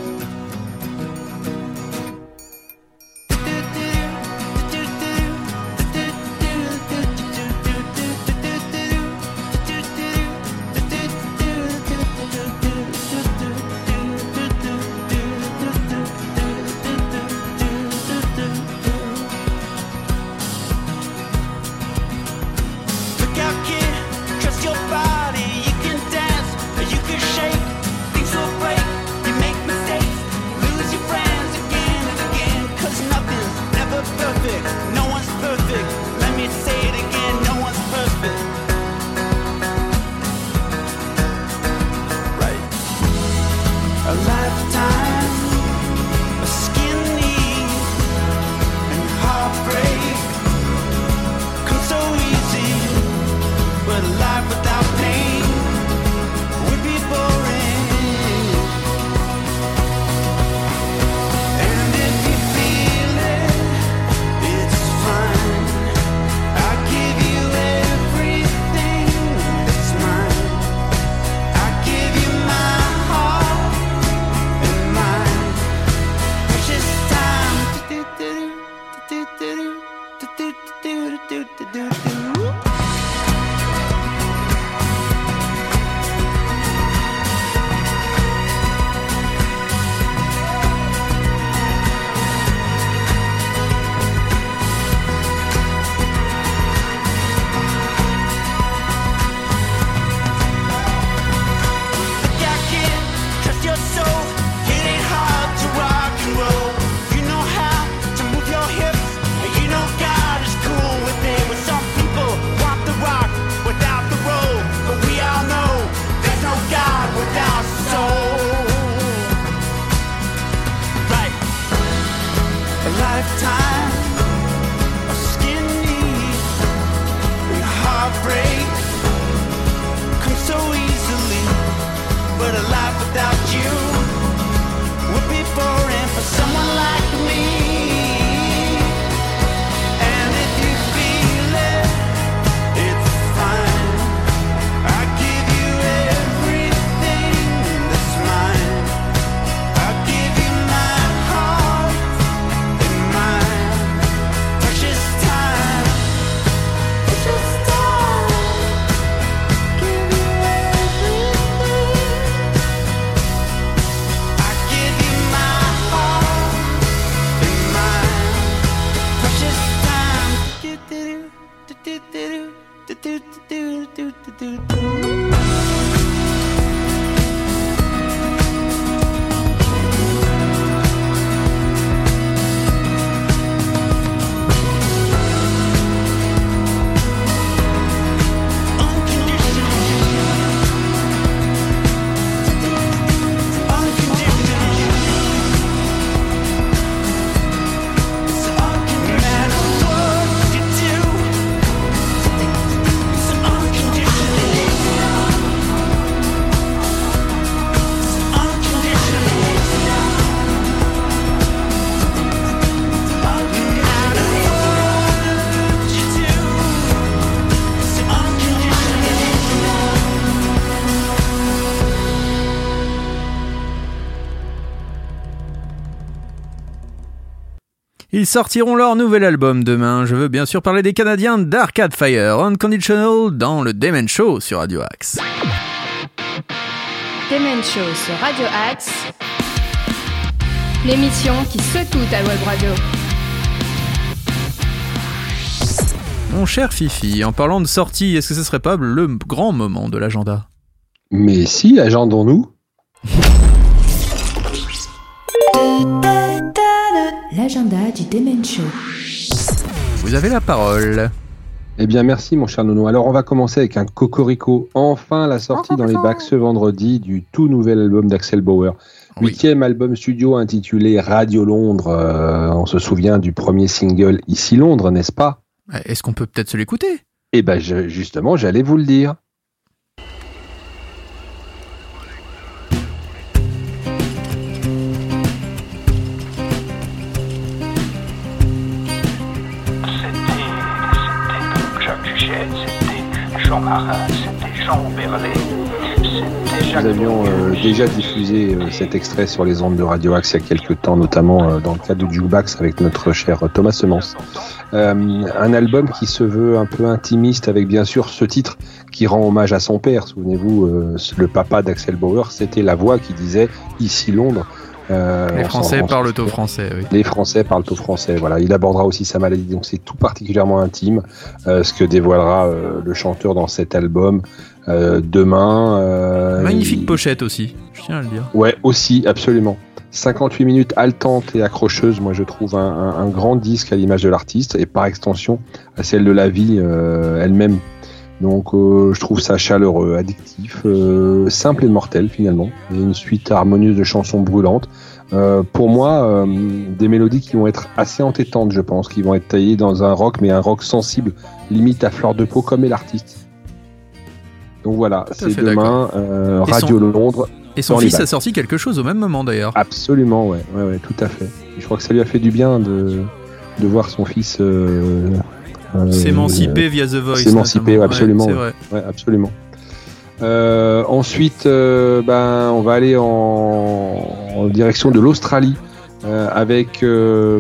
Ils sortiront leur nouvel album demain. Je veux bien sûr parler des Canadiens d'Arcade Fire Unconditional dans le Demen Show sur Radio Axe. Demen Show sur Radio Axe. L'émission qui secoue ta web radio. Mon cher Fifi, en parlant de sortie, est-ce que ce serait pas le grand moment de l'agenda? Mais si, agendons-nous. (laughs) L'agenda du Demen Show. Vous avez la parole. Eh bien, merci, mon cher Nono. Alors, on va commencer avec un cocorico. Enfin, la sortie dans les bacs ce vendredi du tout nouvel album d'Axel Bauer. Oui. Huitième album studio intitulé Radio Londres. Euh, on se souvient du premier single Ici Londres, n'est-ce pas? Est-ce qu'on peut peut-être se l'écouter? Eh ben, je- justement, j'allais vous le dire. Jean Marin, c'était Jean Berlet, c'était Nous avions euh, déjà diffusé euh, cet extrait sur les ondes de Radio Axe il y a quelques temps, notamment euh, dans le cadre du Jukebox avec notre cher Thomas Semence. Un album qui se veut un peu intimiste avec bien sûr ce titre qui rend hommage à son père. Souvenez-vous, le papa d'Axel Bauer, c'était la voix qui disait ici Londres. Euh, Les Français parlent au français, oui. les Français parlent au français. Voilà, il abordera aussi sa maladie, donc c'est tout particulièrement intime euh, ce que dévoilera euh, le chanteur dans cet album demain. Magnifique il- pochette aussi, je tiens à le dire. Ouais, aussi, absolument. 58 minutes haletantes et accrocheuses, moi je trouve un, un- un grand disque à l'image de l'artiste et par extension à celle de la vie elle-même. Donc euh, je trouve ça chaleureux, addictif, euh, simple et mortel finalement. Et une suite harmonieuse de chansons brûlantes. Euh, pour moi, des mélodies qui vont être assez entêtantes, je pense, qui vont être taillées dans un rock, mais un rock sensible, limite à fleur de peau, comme est l'artiste. Donc voilà, c'est demain, Radio son- Londres, Et son fils a sorti quelque chose au même moment d'ailleurs. Absolument, ouais, ouais, ouais, tout à fait. Je crois que ça lui a fait du bien de, de voir son fils euh, S'émanciper via The Voice. s'émanciper, absolument, Ouais. Ouais, absolument. Euh, ensuite, euh, ben, on va aller en, en direction de l'Australie euh, avec euh,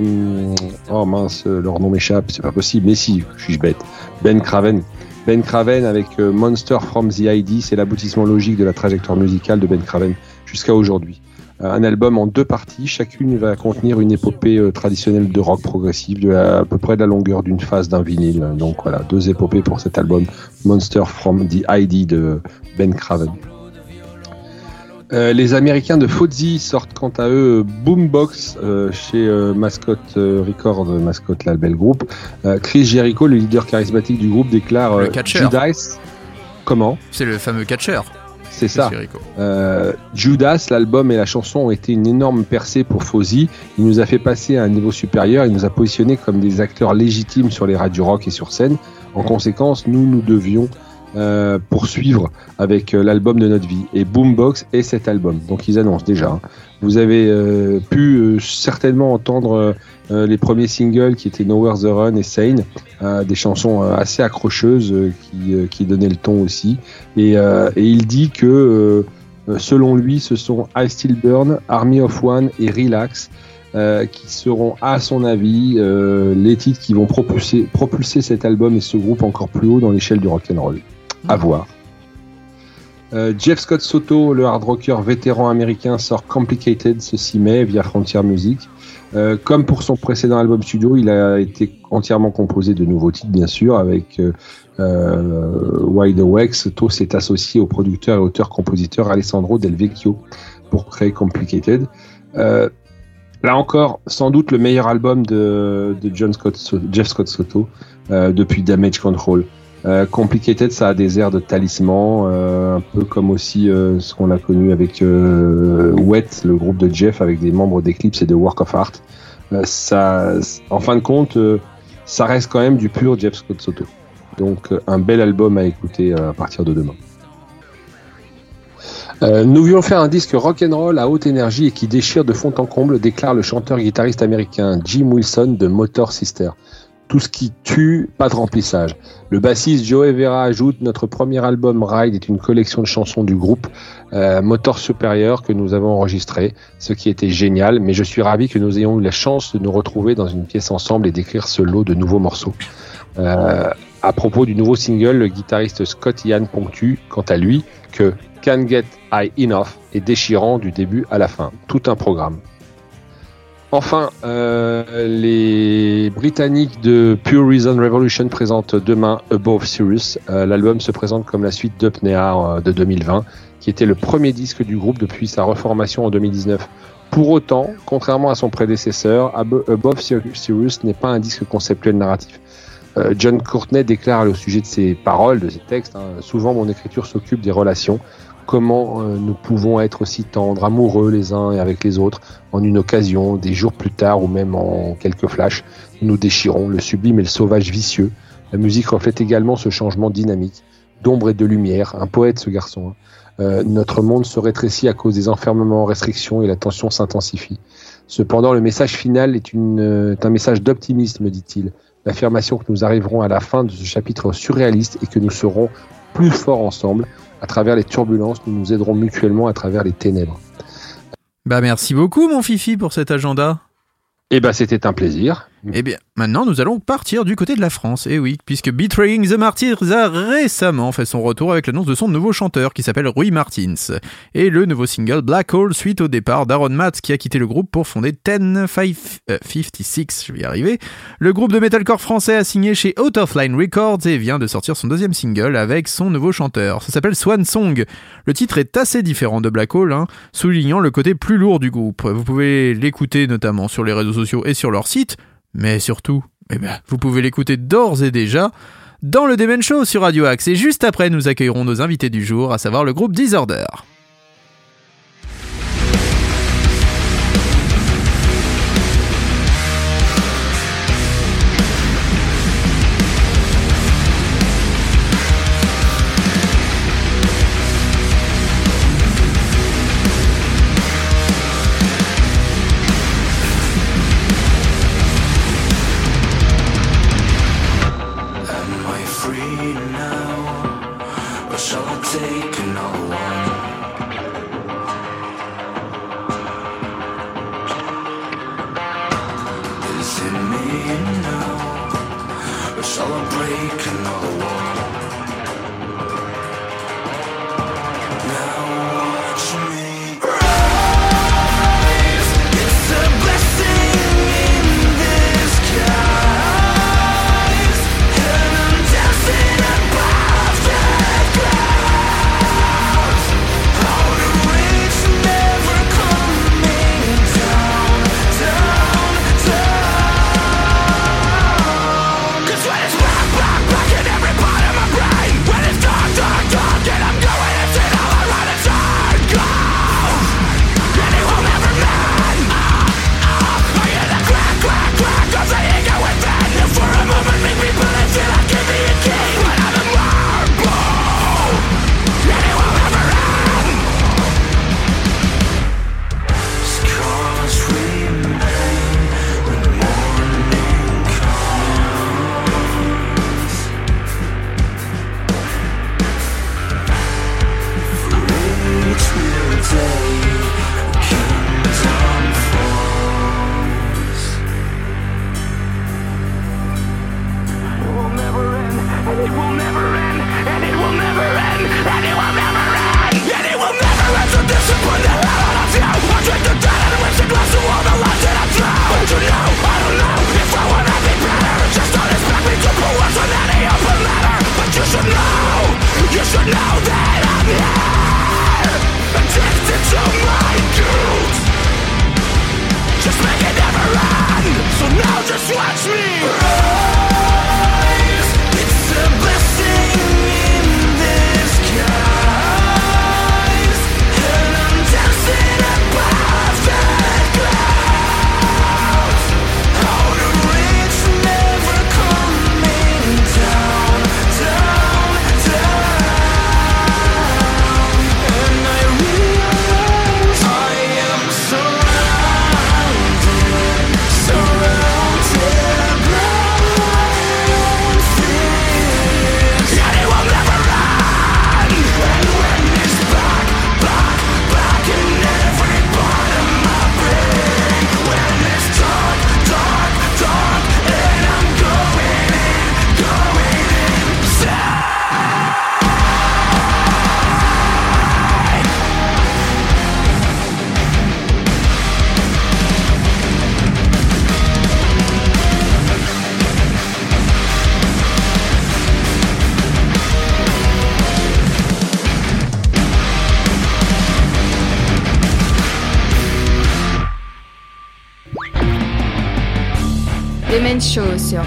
oh mince, leur nom m'échappe, c'est pas possible. Mais si, je suis bête. Ben Craven. Ben Craven avec euh, Monster from the ID, c'est l'aboutissement logique de la trajectoire musicale de Ben Craven jusqu'à aujourd'hui. Un album en deux parties, chacune va contenir une épopée euh, traditionnelle de rock progressif de la- à peu près de la longueur d'une phase d'un vinyle. Donc voilà, deux épopées pour cet album Monster from the ID de Ben Craven. Euh, les Américains de Fozzy sortent quant à eux Boombox euh, chez euh, Mascot euh, Record, Mascot là, le bel groupe. Chris Jericho, le leader charismatique du groupe, déclare Le. Judas. Comment? C'est le fameux catcheur. C'est ça. Euh, Judas, l'album et la chanson ont été une énorme percée pour Fozzy. Il nous a fait passer à un niveau supérieur. Il nous a positionnés comme des acteurs légitimes sur les radios rock et sur scène. En conséquence, nous, nous devions euh, poursuivre avec euh, l'album de notre vie. Et Boombox est cet album. Donc ils annoncent déjà. hein. Vous avez euh, pu euh, certainement entendre euh, les premiers singles qui étaient Nowhere the Run et Sane, des chansons assez accrocheuses qui, qui donnaient le ton aussi. Et, et il dit que selon lui, ce sont I Still Burn, Army of One et Relax euh, qui seront, à son avis, euh, les titres qui vont propulser, propulser cet album et ce groupe encore plus haut dans l'échelle du rock'n'roll. À voir. Euh, Jeff Scott Soto, le hard rocker vétéran américain, sort Complicated ce 6 mai via Frontier Music. Euh, comme pour son précédent album studio, il a été entièrement composé de nouveaux titres, bien sûr, avec euh, Wide Awake. Soto s'est associé au producteur et auteur-compositeur Alessandro Del Vecchio pour créer Complicated. Là encore, sans doute le meilleur album de, Jeff Scott Soto depuis Damage Control. Euh, Complicated, ça a des airs de talisman, euh, un peu comme aussi euh, ce qu'on a connu avec Wet, le groupe de Jeff, avec des membres d'Eclipse et de Work of Art. Ça, en fin de compte, ça reste quand même du pur Jeff Scott Soto. Donc un bel album à écouter à partir de demain. Nous voulions faire un disque rock and roll à haute énergie et qui déchire de fond en comble, déclare le chanteur-guitariste américain Jim Wilson de Motor Sister. Tout ce qui tue, pas de remplissage. Le bassiste Joe Vera ajoute Notre premier album Ride est une collection de chansons du groupe euh, Motor Supérieur que nous avons enregistré, ce qui était génial, mais je suis ravi que nous ayons eu la chance de nous retrouver dans une pièce ensemble et d'écrire ce lot de nouveaux morceaux. Euh, à propos du nouveau single, le guitariste Scott Ian ponctue, quant à lui, que Can't Get High Enough est déchirant du début à la fin. Tout un programme. Enfin, euh, les Britanniques de Pure Reason Revolution présentent demain Above Sirius. Euh, L'album se présente comme la suite d'Upnea euh, de 2020, qui était le premier disque du groupe depuis sa reformation en 2019. Pour autant, contrairement à son prédécesseur, Abo- Above Sirius n'est pas un disque conceptuel narratif. Euh, John Courtney déclare au sujet de ses paroles, de ses textes, hein, souvent mon écriture s'occupe des relations, comment euh, nous pouvons être aussi tendres, amoureux les uns et avec les autres, en une occasion, des jours plus tard ou même en quelques flashs, nous déchirons, le sublime et le sauvage vicieux. La musique reflète également ce changement dynamique, d'ombre et de lumière, un poète ce garçon. hein. Euh, notre monde se rétrécit à cause des enfermements, restrictions et la tension s'intensifie. Cependant, le message final est, une, euh, est un message d'optimisme, dit-il. L'affirmation que nous arriverons à la fin de ce chapitre surréaliste et que nous serons plus forts ensemble. À travers les turbulences, nous nous aiderons mutuellement à travers les ténèbres. Bah merci beaucoup mon Fifi pour cet agenda. Eh ben, c'était un plaisir. Eh bien, maintenant nous allons partir du côté de la France, et oui, puisque Betraying the Martyrs a récemment fait son retour avec l'annonce de son nouveau chanteur qui s'appelle Rui Martins, et le nouveau single Black Hole suite au départ d'Aaron Matz qui a quitté le groupe pour fonder 1056, je vais y arriver. Le groupe de metalcore français a signé chez Out of Line Records et vient de sortir son deuxième single avec son nouveau chanteur. Ça s'appelle Swan Song. Le titre est assez différent de Black Hole, hein, soulignant le côté plus lourd du groupe. Vous pouvez l'écouter notamment sur les réseaux sociaux et sur leur site, mais surtout, eh ben, vous pouvez l'écouter d'ores et déjà dans le Demen Show sur Radio Axe. Et juste après, nous accueillerons nos invités du jour, à savoir le groupe Disorder.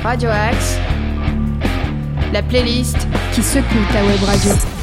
Radio Axe, la playlist qui secoue ta web radio.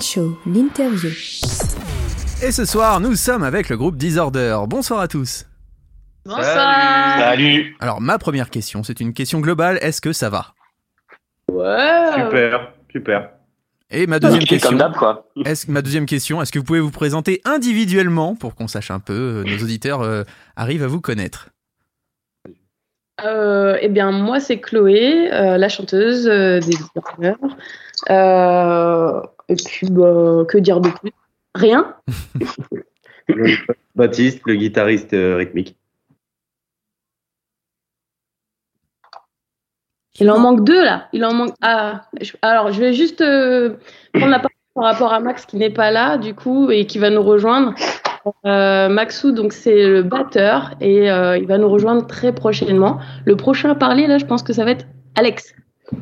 Show, l'interview. Et ce soir, nous sommes avec le groupe Disorder. Bonsoir à tous. Bonsoir. Salut. Alors, ma première question, c'est une question globale. Est-ce que ça va? Ouais. Super, super. Et ma deuxième Nickel question. comme d'hab, quoi. Est-ce ma deuxième question, est-ce que vous pouvez vous présenter individuellement pour qu'on sache un peu, euh, nos auditeurs euh, arrivent à vous connaître? Euh, eh bien, moi, c'est Chloé, euh, la chanteuse euh, des Disorders. Et puis, bah, que dire de plus Rien (laughs) Baptiste, le guitariste euh, rythmique. Il en manque deux, là. Il en manque. Ah, je- alors, je vais juste euh, prendre la parole par rapport à Max qui n'est pas là, du coup, et qui va nous rejoindre. Euh, Maxou, donc, c'est le batteur, et euh, il va nous rejoindre très prochainement. Le prochain à parler, là, je pense que ça va être Alex.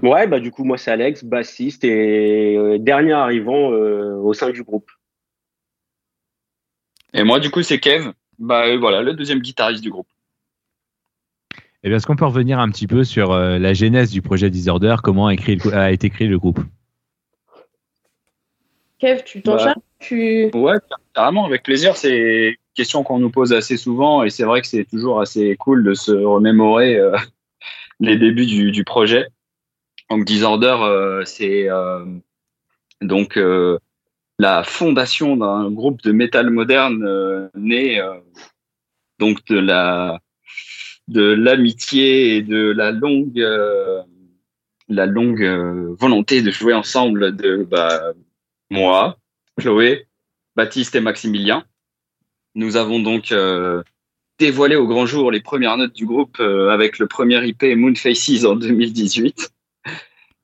Ouais, bah du coup, moi, c'est Alex, bassiste et euh, dernier arrivant euh, au sein du groupe. Et moi, du coup, c'est Kev. Bah euh, voilà, le deuxième guitariste du groupe. Eh bien, est-ce qu'on peut revenir un petit peu sur euh, la genèse du projet Disorder? Comment a, écrit le- a été créé le groupe? Kev, tu t'en Bah. charges tu... Ouais, carrément, avec plaisir. C'est une question qu'on nous pose assez souvent et c'est vrai que c'est toujours assez cool de se remémorer euh, (laughs) les débuts du, du projet. Donc Disorder, euh, c'est euh, donc euh, la fondation d'un groupe de métal moderne né donc de la de l'amitié et de la longue la longue volonté de jouer ensemble de bah, moi, Chloé, Baptiste et Maximilien. Nous avons donc euh, dévoilé au grand jour les premières notes du groupe euh, avec le premier IP Moon Faces en 2018.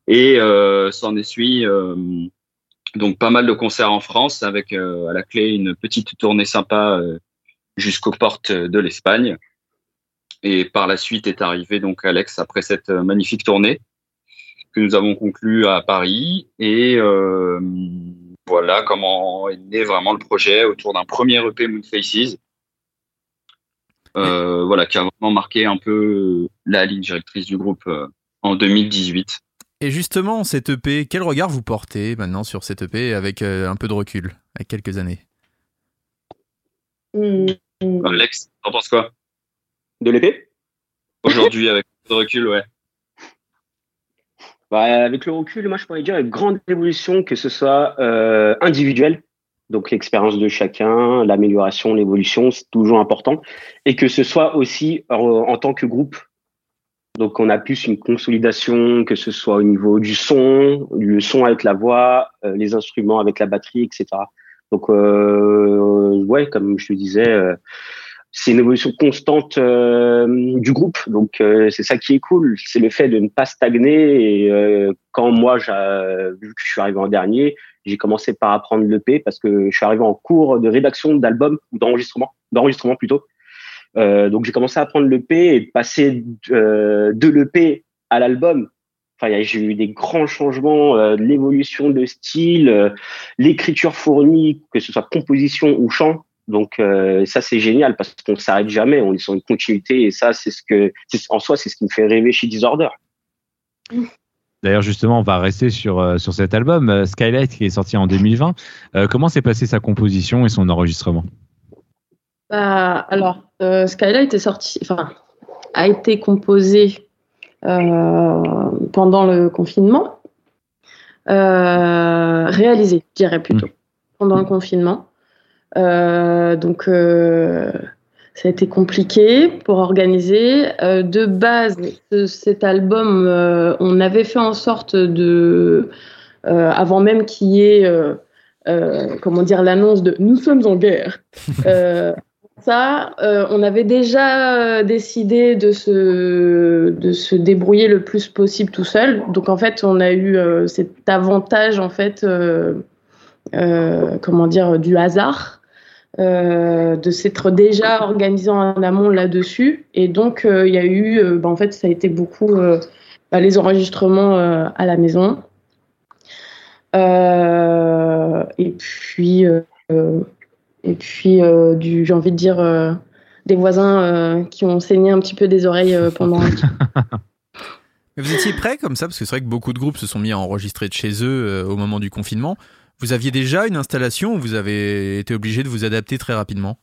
Et euh, s'en essuie euh, donc pas mal de concerts en France avec euh, à la clé une petite tournée sympa jusqu'aux portes de l'Espagne. Et par la suite est arrivé donc Alex après cette magnifique tournée que nous avons conclue à Paris. Et euh, voilà comment est né vraiment le projet autour d'un premier EP Moon Faces. Euh, voilà, qui a vraiment marqué un peu la ligne directrice du groupe en 2018. Et justement, cette EP, quel regard vous portez maintenant sur cette EP avec euh, un peu de recul, avec quelques années? Hmm. Alex, t'en penses quoi? De l'épée Aujourd'hui, avec le recul, ouais. Bah, avec le recul, moi je pourrais dire une grande évolution, que ce soit euh, individuelle, donc l'expérience de chacun, l'amélioration, l'évolution, c'est toujours important, et que ce soit aussi en, en tant que groupe. Donc on a plus une consolidation, que ce soit au niveau du son, le son avec la voix, euh, les instruments avec la batterie, etc. Donc euh, ouais, comme je te disais, euh, c'est une évolution constante euh, du groupe. Donc euh, c'est ça qui est cool, c'est le fait de ne pas stagner. Et euh, quand moi, vu que je suis arrivé en dernier, j'ai commencé par apprendre l'EP parce que je suis arrivé en cours de rédaction d'album ou d'enregistrement, d'enregistrement plutôt. Euh, donc j'ai commencé à apprendre l'EP et passer euh, de l'EP à l'album. Enfin, j'ai eu des grands changements, euh, l'évolution de style, euh, l'écriture fournie, que ce soit composition ou chant. Donc ça c'est génial parce qu'on s'arrête jamais, on est sur une continuité et ça c'est ce que en soi c'est ce qui me fait rêver chez Disorder. D'ailleurs, justement, on va rester sur, sur cet album, Skylight, qui est sorti en 2020. Euh, comment s'est passée sa composition et son enregistrement? Bah, alors, euh, Skylight est sorti, enfin, a été composé euh, pendant le confinement, Euh, réalisé, je dirais plutôt, pendant le confinement. Euh, donc, euh, ça a été compliqué pour organiser. De base, ce- cet album, on avait fait en sorte de, avant même qu'il y ait, euh, comment dire, l'annonce de "Nous sommes en guerre". Euh, ça, euh, on avait déjà euh, décidé de se, débrouiller le plus possible tout seul. Donc en fait, on a eu euh, cet avantage en fait, comment dire, du hasard. de s'être déjà organisé en amont là-dessus et donc il y a eu bah, en fait ça a été beaucoup bah, les enregistrements à la maison et puis et puis euh, du j'ai envie de dire euh, des voisins euh, qui ont saigné un petit peu des oreilles euh, pendant (laughs) Mais vous étiez prêt comme ça? Parce que c'est vrai que beaucoup de groupes se sont mis à enregistrer de chez eux euh, au moment du confinement. Vous aviez déjà une installation ou vous avez été obligé de vous adapter très rapidement?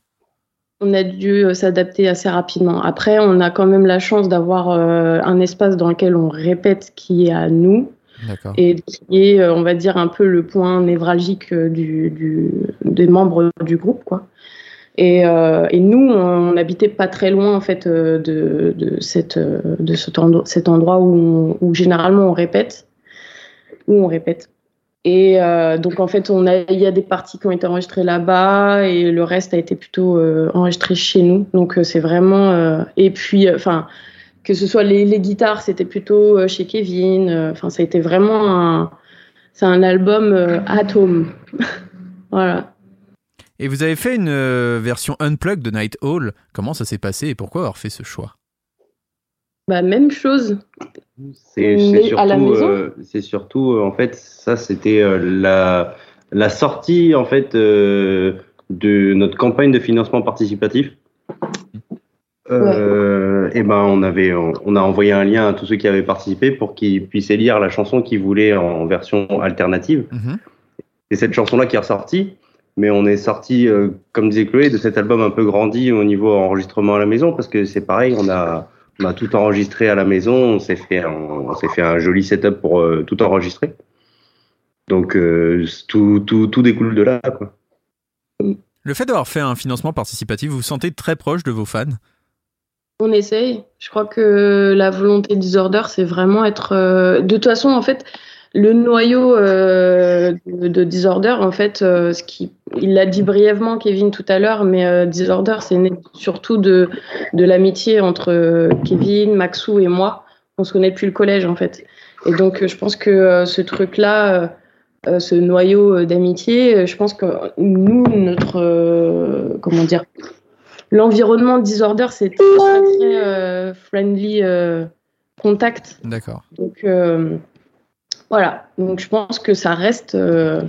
On a dû s'adapter assez rapidement. Après, on a quand même la chance d'avoir euh, un espace dans lequel on répète qui est à nous. Et qui est, euh, on va dire, un peu le point névralgique euh, du, des membres du groupe, quoi. Et, euh, et nous, on n'habitait pas très loin en fait de, de, cette, de cet, endroit, cet endroit où, où généralement on répète, où on répète. Et donc en fait, on a, il y a des parties qui ont été enregistrées là-bas et le reste a été plutôt enregistré chez nous. Donc c'est vraiment et puis enfin que ce soit les, les guitares, c'était plutôt euh, chez Kevin. euh, Enfin ça a été vraiment un c'est un album euh, atome. (laughs) voilà. Et vous avez fait une euh, version unplugged de Night Hall. Comment ça s'est passé et pourquoi avoir fait ce choix? Bah même chose. C'est surtout, euh, c'est surtout euh, en fait, ça c'était euh, la, la sortie en fait euh, de notre campagne de financement participatif. Euh, Et ben on avait, on, on a envoyé un lien à tous ceux qui avaient participé pour qu'ils puissent élire la chanson qu'ils voulaient en version alternative. Et cette chanson-là qui est ressortie. Mais on est sorti, euh, comme disait Chloé, de cet album un peu grandi au niveau enregistrement à la maison parce que c'est pareil, on a, on a tout enregistré à la maison, on s'est fait, un, on s'est fait un joli setup pour euh, tout enregistrer. Donc tout, tout, tout découle de là. Quoi. Le fait d'avoir fait un financement participatif, vous vous sentez très proche de vos fans? On essaye. Je crois que la volonté de Disorder, c'est vraiment être. euh, De toute façon, en fait, le noyau euh, de, de Disorder, en fait, euh, ce qui, il l'a dit brièvement, Kevin, tout à l'heure, mais euh, Disorder, c'est né surtout de, de l'amitié entre euh, Kevin, Maxou et moi. On se connaît depuis le collège, en fait. Et donc, je pense que euh, ce truc-là, euh, ce noyau d'amitié, je pense que nous, notre. euh, comment dire L'environnement de Disorder, c'est très, très, très, euh, friendly euh, contact. D'accord. Donc, euh, voilà. Donc, je pense que ça reste, euh,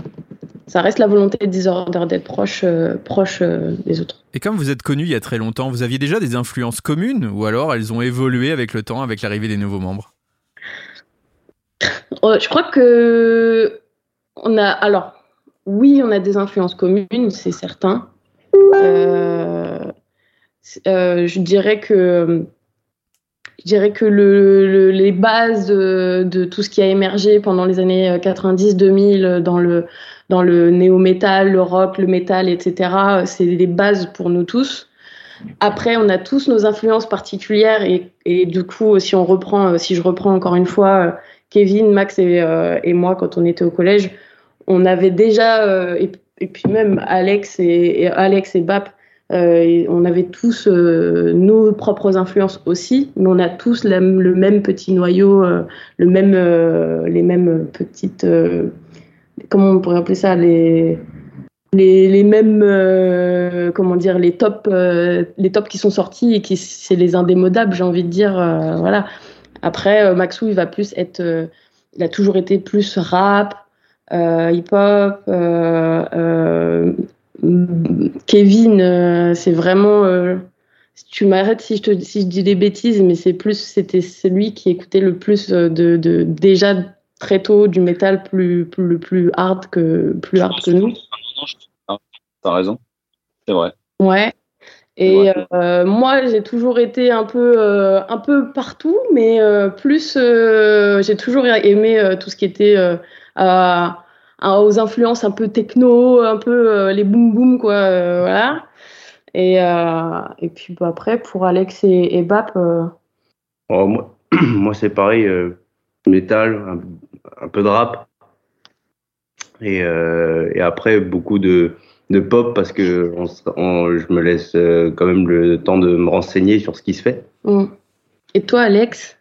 ça reste la volonté de Disorder d'être proche, euh, proche euh, des autres. Et comme vous êtes connu il y a très longtemps, vous aviez déjà des influences communes ou alors elles ont évolué avec le temps, avec l'arrivée des nouveaux membres? Euh, (laughs) je crois que on a alors oui on a des influences communes c'est certain Euh, euh, je dirais que je dirais que le, le- les bases de, tout ce qui a émergé pendant les années 90-2000 dans le dans le néo-metal, le rock, le métal, etc. C'est des bases pour nous tous. Après, on a tous nos influences particulières et, du coup, si on reprend, si je reprends encore une fois euh, Kevin, Max et, euh, moi quand on était au collège, on avait déjà euh, et, et puis même Alex et, Alex et Bap, euh, et on avait tous euh, nos propres influences aussi, mais on a tous le même petit noyau, euh, euh, les mêmes petites, euh, comment on pourrait appeler ça, les mêmes euh, comment dire les tops euh, les qui sont sortis et qui c'est les indémodables j'ai envie de dire euh, voilà. Après euh, Maxou il va plus être euh, il a toujours été plus rap euh, Kevin euh, c'est vraiment euh, si tu m'arrêtes si je te si je dis des bêtises mais c'est plus c'était celui qui écoutait le plus euh, de, de déjà très tôt du métal plus plus le plus hard que plus hard que nous Ah, T'as raison. C'est vrai. Ouais. Et euh, moi, j'ai toujours été un peu, euh, un peu partout, mais euh, plus, j'ai toujours aimé tout ce qui était à- aux influences un peu techno, un peu euh, les boom boom, quoi. euh, voilà. Et, euh, et puis bah, après, pour Alex et, et Bap, Oh, moi, (clears throat) moi c'est pareil, métal, un, un peu de rap. Et, et après, beaucoup de, de pop parce que on s- on- je me laisse quand même le temps de me renseigner sur ce qui se fait. mm. Et toi, Alex?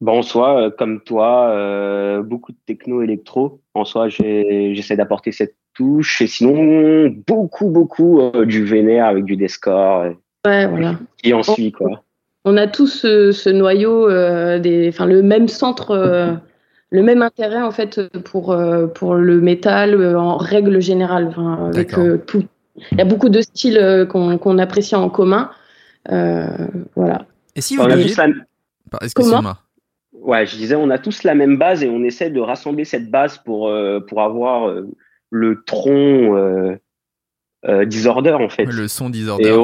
Bon, en soi, euh, comme toi, euh, beaucoup de techno électro. En soi, j'ai- j'essaie d'apporter cette touche. Et sinon, beaucoup, beaucoup euh, du vénère avec du Descore euh, Ouais, voilà. qui en suit, quoi. On a tous ce, ce noyau, euh, des, enfin le même centre, euh, le même intérêt en fait pour euh, pour le métal euh, en règle générale. Enfin, avec D'accord. euh, tout, il y a beaucoup de styles euh, qu'on qu'on apprécie en commun. Euh, voilà. Et si vous On a Ouais, je disais, on a tous la même base et on essaie de rassembler cette base pour, euh, pour avoir euh, le tronc euh, euh, disorder, en fait. Le son disorder.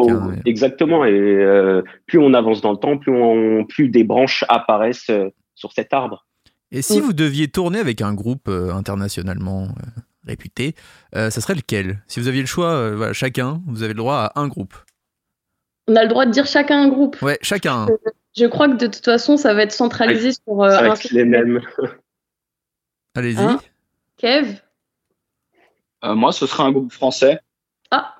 Exactement. Et euh, plus on avance dans le temps, plus, on, plus des branches apparaissent euh, sur cet arbre. Et si vous deviez tourner avec un groupe euh, internationalement euh, réputé, euh, ça serait lequel? Si vous aviez le choix, euh, voilà, chacun, vous avez le droit à un groupe. On a le droit de dire chacun un groupe. Ouais, chacun. Je crois que de toute façon, ça va être centralisé sur euh, Ça va un être les mêmes. Allez-y. Hein? Kev? Euh, moi, ce serait un groupe français. Ah.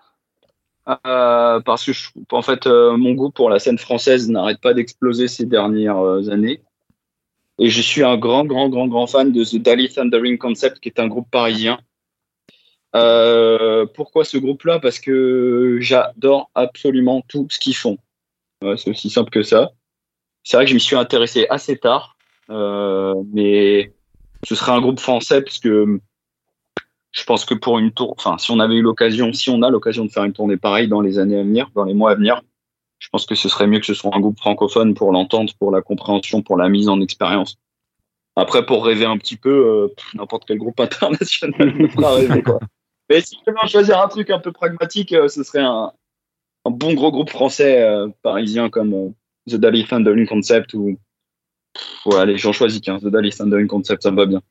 Euh, parce que, je- en fait, euh, mon goût pour la scène française n'arrête pas d'exploser ces dernières euh, années. Et je suis un grand, grand, grand, grand fan de The Dali Thundering Concept, qui est un groupe parisien. Euh, pourquoi ce groupe-là? Parce que j'adore absolument tout ce qu'ils font. Ouais, c'est aussi simple que ça. C'est vrai que je m'y suis intéressé assez tard, euh, mais ce serait un groupe français parce que je pense que pour une tour, enfin, si on avait eu l'occasion, si on a l'occasion de faire une tournée pareille dans les années à venir, dans les mois à venir, je pense que ce serait mieux que ce soit un groupe francophone pour l'entente, pour la compréhension, pour la mise en expérience. Après, pour rêver un petit peu, euh, n'importe quel groupe (laughs) international me fera rêver, quoi. Mais si je devais choisir un truc un peu pragmatique, euh, ce serait un, bon gros groupe français parisien comme The Dali Thundering Concept ou. Pff, ouais, allez, j'en choisis qu'un. The Dali Thundering Concept, ça me va bien.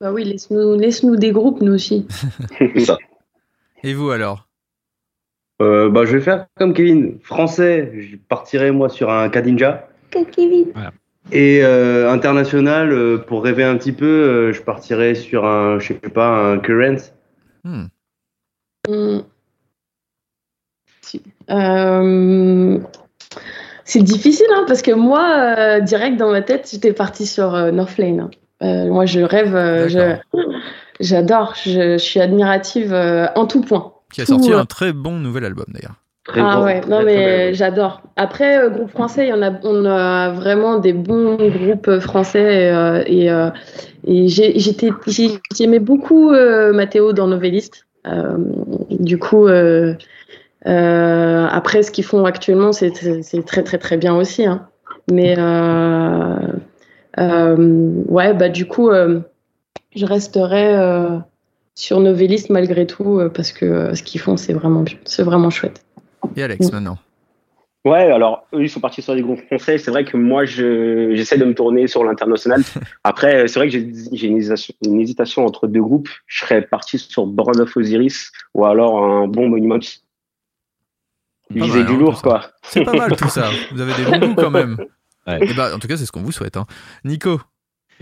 Bah oui, laisse-nous laisse -nous des groupes, nous aussi. (laughs) C'est ça. Et vous alors? Euh, bah, je vais faire comme Kevin. Français, je partirai moi sur un Kadinja. Kevin. Et euh, international, euh, pour rêver un petit peu, euh, je partirai sur un, je sais pas, un Current. Hmm. Hmm. Si. C'est difficile, hein, parce que moi, euh, direct dans ma tête, j'étais partie sur euh, Northlane. Euh, moi, je rêve, euh, je- j'adore, je, je suis admirative euh, en tout point. Qui a Tout, sorti euh, un très bon nouvel album d'ailleurs. Ah ouais, non mais j'adore. Après, euh, groupe français, il y en a, on a vraiment des bons groupes français euh, et, euh, et j'ai- j'étais, j'ai- j'aimais beaucoup euh, Mathéo dans Novelliste. Euh, du coup, euh, après, ce qu'ils font actuellement, c'est c'est très très très bien aussi. hein. Mais euh, euh, ouais, bah du coup, euh, je resterai euh, sur Novelliste malgré tout euh, parce que euh, ce qu'ils font, c'est vraiment, c'est vraiment chouette. Et Alex maintenant. Ouais, alors eux ils sont partis sur des groupes français. C'est vrai que moi je j'essaie de me tourner sur l'international. (laughs) Après, c'est vrai que j'ai j'ai une hésitation, une hésitation entre deux groupes. Je serais parti sur Born of Osiris ou alors un bon Monument. Pas Viser mal, du hein, lourd quoi. (laughs) C'est pas mal tout ça. (laughs) Vous avez des bons goûts quand même. Et bah, en tout cas, c'est ce qu'on vous souhaite. hein. Nico,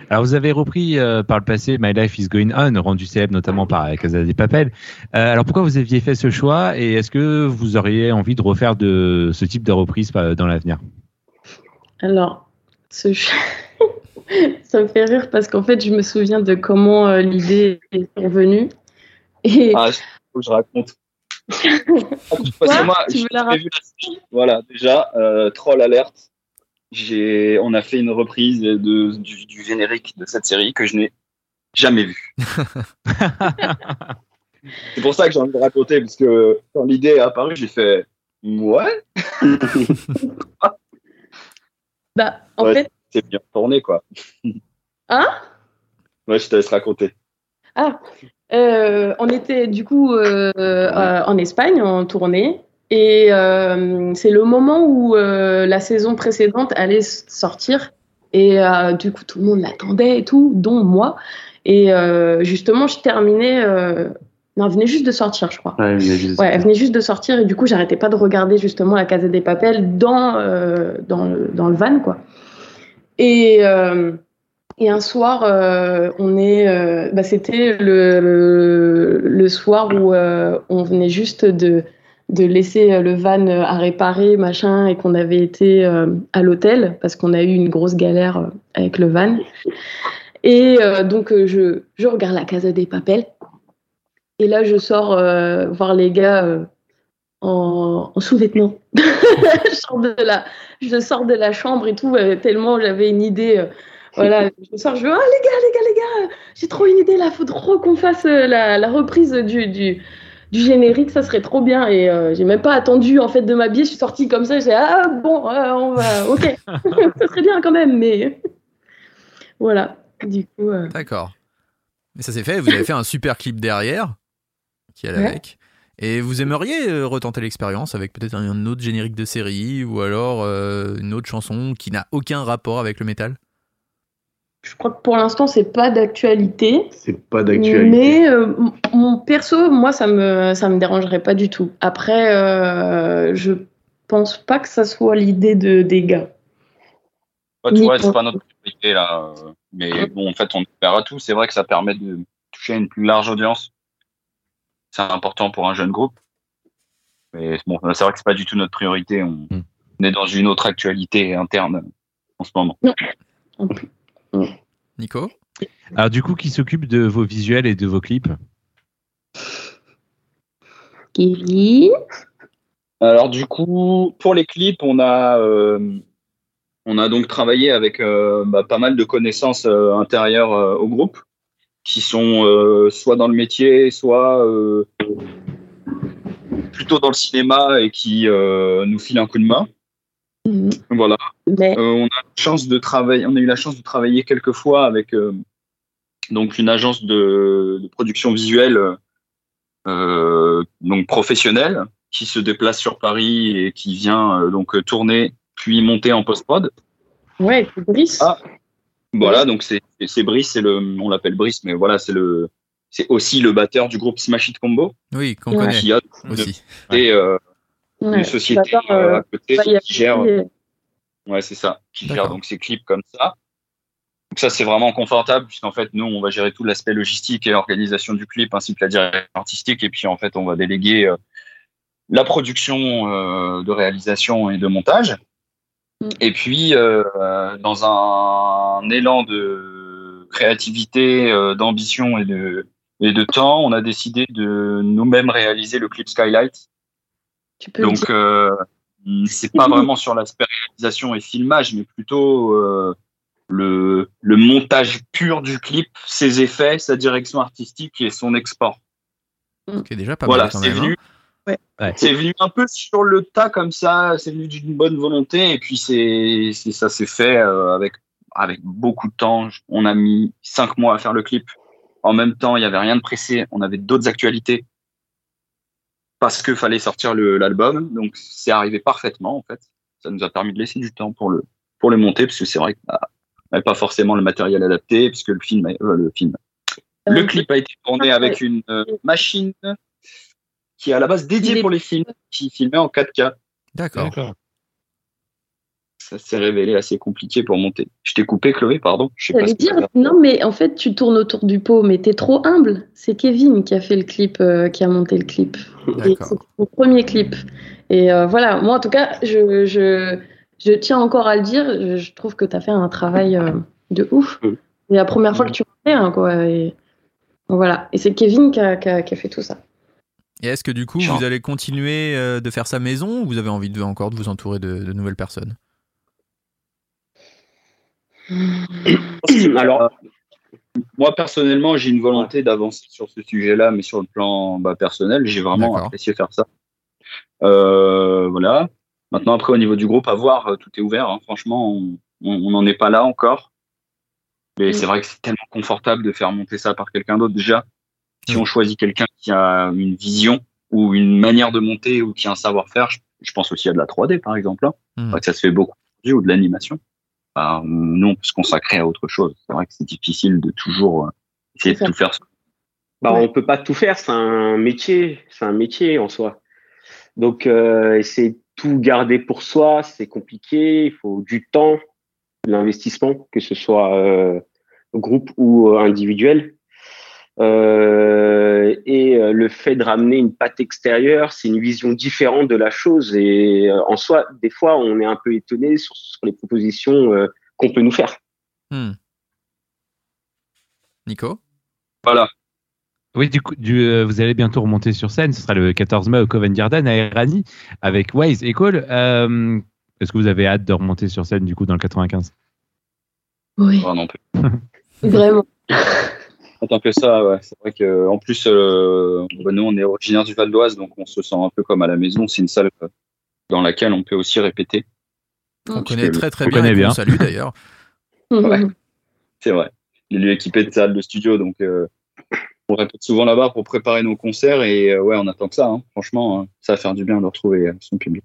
Alors, vous avez repris euh, par le passé My Life is Going On, rendu célèbre notamment par Casa des Papel. Euh, alors, pourquoi vous aviez fait ce choix et est-ce que vous auriez envie de refaire de ce type de reprise euh, dans l'avenir? Alors, ce (laughs) ça me fait rire parce qu'en fait, je me souviens de comment euh, l'idée est revenue. Et Ah, faut que je raconte. Parce Quoi que moi, Tu veux la vu la. Voilà, déjà, euh, troll alerte. J'ai, on a fait une reprise de, du, du générique de cette série que je n'ai jamais vue. (laughs) C'est pour ça que j'ai envie de raconter, parce que quand l'idée est apparue, j'ai fait ouais. (laughs) bah, en Ouais, fait, c'est bien tourné, quoi. hein? Ouais, je te laisse raconter. Ah, euh, on était du coup euh, euh, en Espagne en tournée et euh, c'est le moment où euh, la saison précédente allait sortir et euh, du coup tout le monde l'attendait et tout, dont moi. Et euh, justement, je terminais. euh, non, elle venait juste de sortir, je crois. Ouais, il venait juste- Ouais, elle venait juste de sortir et du coup, j'arrêtais pas de regarder justement la Casa des Papel dans, euh, dans, le, dans le van, quoi. Et, euh, et un soir, euh, on est, euh, bah, c'était le, le, soir où euh, on venait juste de, de laisser le van à réparer, machin, et qu'on avait été à l'hôtel parce qu'on a eu une grosse galère avec le van. Et donc, je, je regarde la Casa des Papel. Et là, je sors voir les gars en, en sous-vêtements. (laughs) je, sors de la, je sors de la chambre et tout, tellement j'avais une idée. Voilà, je sors, je veux, ah les gars, les gars, les gars, j'ai trop une idée là, faut trop qu'on fasse euh, la, la reprise du, du, du générique, ça serait trop bien. Et euh, j'ai même pas attendu en fait de m'habiller, je suis sortie comme ça, j'ai ah bon, euh, on va, (laughs) ok, (laughs) ça serait bien quand même, mais (laughs) voilà, du coup. euh, d'accord. Mais ça s'est fait. Vous avez fait un super clip derrière qui allait Ouais. avec. Et vous aimeriez retenter l'expérience avec peut-être un autre générique de série ou alors une autre chanson qui n'a aucun rapport avec le métal? Je crois que pour l'instant, c'est pas d'actualité. C'est pas d'actualité. Mais euh, mon perso, moi, ça me, ça me dérangerait pas du tout. Après, euh, je pense pas que ça soit l'idée de, des gars. Ouais, tu Ni vois, c'est pas notre priorité là. Mais bon, en fait, on à tout. C'est vrai que ça permet de toucher une plus large audience. C'est important pour un jeune groupe. Mais bon, c'est vrai que c'est pas du tout notre priorité. On, on est dans une autre actualité interne en ce moment. Nico Alors, du coup, qui s'occupe de vos visuels et de vos clips Kevin Alors du coup, pour les clips, on a euh, on a donc travaillé avec euh, bah, pas mal de connaissances euh, intérieures euh, au groupe, qui sont euh, soit dans le métier, soit euh, plutôt dans le cinéma et qui euh, nous filent un coup de main. Voilà. Mais... Euh, on a la chance de travailler, on a eu la chance de travailler quelques fois avec euh, donc une agence de, de production visuelle euh, donc professionnelle qui se déplace sur Paris et qui vient euh, donc tourner puis monter en post prod. Ouais, c'est Brice. Ah, Voilà, donc c'est c'est Brice, c'est le, on l'appelle Brice, mais voilà, c'est le, c'est aussi le batteur du groupe Smash It Combo. Oui, qu'on Ouais. connaît Qui a aussi. et, euh, Ouais. une société euh, euh, à côté bah, qui gère. aussi- Ouais, c'est ça, qui gère donc ses clips comme ça. Donc ça, c'est vraiment confortable puisqu'en fait, nous, on va gérer tout l'aspect logistique et organisation du clip ainsi que la direction artistique. Et puis, en fait, on va déléguer euh, la production euh, de réalisation et de montage. Mm. Et puis, euh, dans un, élan de créativité, euh, d'ambition et de, et de temps, on a décidé de nous-mêmes réaliser le clip Skylight. Tu peux le Donc, euh, c'est pas vraiment sur l'aspect réalisation et filmage, mais plutôt euh, le, le montage pur du clip, ses effets, sa direction artistique et son export. Qui est déjà pas voilà, mal c'est venu, hein. Ouais. c'est venu un peu sur le tas comme ça, c'est venu d'une bonne volonté et puis c'est, c'est- ça s'est fait euh, avec avec beaucoup de temps. On a mis cinq mois à faire le clip. En même temps, il y avait rien de pressé. On avait d'autres actualités parce que fallait sortir le- l'album. Donc c'est arrivé parfaitement en fait. Ça nous a permis de laisser du temps pour le pour le monter parce que c'est vrai que bah, n'avait pas forcément le matériel adapté puisque le film, a- euh, le film, le Euh, clip a été tourné avec une euh, machine qui est à la base dédiée pour les films, qui filmait en 4K. D'accord. Ça s'est révélé assez compliqué pour monter. Je t'ai coupé, Chloé, pardon. Je sais pas J'allais ce que dire, non, mais en fait, tu tournes autour du pot, mais t'es trop humble. C'est Kevin qui a fait le clip, euh, qui a monté le clip. C'est mon premier clip. Et euh, voilà, moi, en tout cas, je, je, je tiens encore à le dire, je, je trouve que t'as fait un travail euh, de ouf. C'est la première fois que tu le fais, hein, quoi. Et voilà. Et c'est Kevin qui a, qui a- qui a fait tout ça. Et est-ce que du coup, Genre. vous allez continuer euh, de faire ça maison ou vous avez envie de, encore de vous entourer de, de nouvelles personnes? Alors, Moi, personnellement, j'ai une volonté d'avancer sur ce sujet-là, mais sur le plan bah, personnel, j'ai vraiment apprécié faire ça. Euh, voilà. Maintenant, après, au niveau du groupe, à voir, euh, tout est ouvert. hein. Franchement, on n'en est pas là encore. Mais Mm. c'est vrai que c'est tellement confortable de faire monter ça par quelqu'un d'autre. Déjà, si Mm. on choisit quelqu'un qui a une vision ou une manière de monter ou qui a un savoir-faire, je, pense aussi à de la 3D, par exemple. hein. Mm. Que ça se fait beaucoup aujourd'hui, ou de l'animation. Bah, nous, on peut se consacrer à autre chose. C'est vrai que c'est difficile de toujours euh, essayer de tout faire. bah, Ouais. on peut pas tout faire, c'est un métier, c'est un métier en soi. Donc, euh, essayer de tout garder pour soi, c'est compliqué. Il faut du temps, de l'investissement, que ce soit euh, groupe ou individuel. Euh, et euh, le fait de ramener une patte extérieure, c'est une vision différente de la chose. Et euh, en soi, des fois, on est un peu étonné sur, sur les propositions euh, qu'on peut nous faire. Hmm. Nico? Voilà. Oui, du coup, du, euh, vous allez bientôt remonter sur scène. Ce sera le 14 mai au Covent Garden à Erani avec Waze et Cole. Euh, Est-ce que vous avez hâte de remonter sur scène du coup dans le 95 Oui, non plus. (laughs) vraiment. (laughs) Tant que ça, ouais. C'est vrai que, en plus, euh, bah, nous, on est originaire du Val d'Oise, donc on se sent un peu comme à la maison. C'est une salle euh, dans laquelle on peut aussi répéter. On connaît très très on bien bien. salue d'ailleurs. (laughs) Ouais. C'est vrai. Les lieux équipés de salle de studio, donc euh, on répète souvent là-bas pour préparer nos concerts et euh, ouais, on attend que ça. hein. Franchement, hein, ça va faire du bien de retrouver euh, son public.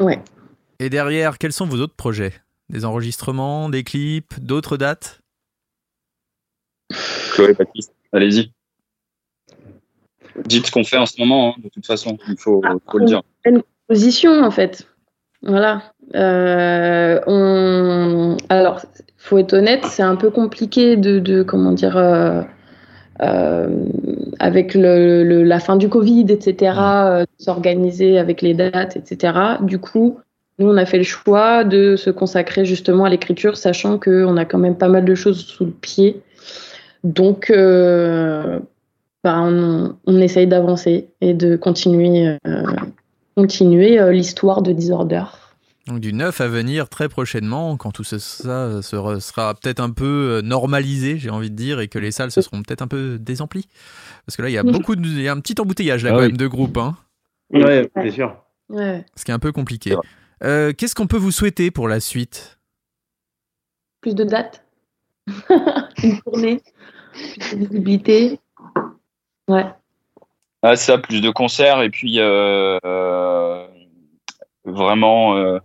Ouais. Et derrière, quels sont vos autres projets? Des enregistrements, des clips, d'autres dates? Chloé, Baptiste, allez-y. Dites ce qu'on fait en ce moment, hein, de toute façon, il faut, faut le dire. position en fait. Voilà. Euh, on... Alors, faut être honnête, c'est un peu compliqué de, de comment dire, euh, euh, avec le, le- la fin du Covid, etc., euh, de s'organiser avec les dates, etc. Du coup, nous, on a fait le choix de se consacrer justement à l'écriture, sachant qu'on a quand même pas mal de choses sous le pied. Donc, euh, bah, on, on essaye d'avancer et de continuer, euh, continuer euh, l'histoire de Disorder. Donc du neuf à venir très prochainement, quand tout ça sera, sera peut-être un peu normalisé, j'ai envie de dire, et que les salles se seront peut-être un peu désemplies. Parce que là, il y a beaucoup de, il y a un petit embouteillage là Ah quand oui. même de groupes, hein, Ouais, bien sûr. Ouais. ce qui est un peu compliqué. C'est. Euh, Qu'est-ce qu'on peut vous souhaiter pour la suite? Plus de dates, (laughs) une tournée, plus de visibilité. Ouais. Ah, ça, plus de concerts et puis euh, euh, vraiment euh,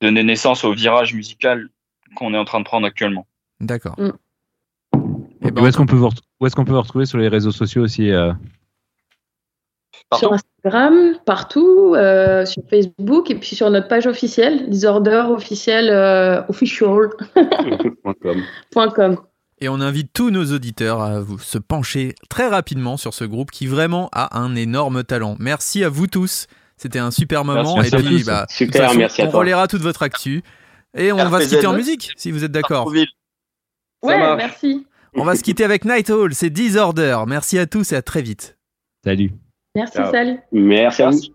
donner naissance au virage musical qu'on est en train de prendre actuellement. D'accord. Mm. Et Et ben, où est-ce qu'on peut vous où est-ce qu'on peut vous retrouver sur les réseaux sociaux aussi euh? Sur Instagram, partout, euh, sur Facebook et puis sur notre page officielle, Disorder officiel euh, official (laughs) point com. Et on invite tous nos auditeurs à vous se pencher très rapidement sur ce groupe qui vraiment a un énorme talent. Merci à vous tous. C'était un super moment. Merci et à puis, tous. bah, de toute Super, façon, merci à on toi. relaiera toute votre actu. Et on va se quitter en musique, si vous êtes d'accord. Ouais, merci. On va se quitter avec Night Hall, c'est Disorder. Merci à tous et à très vite. Salut. Merci, Ciao. salut. Merci à vous.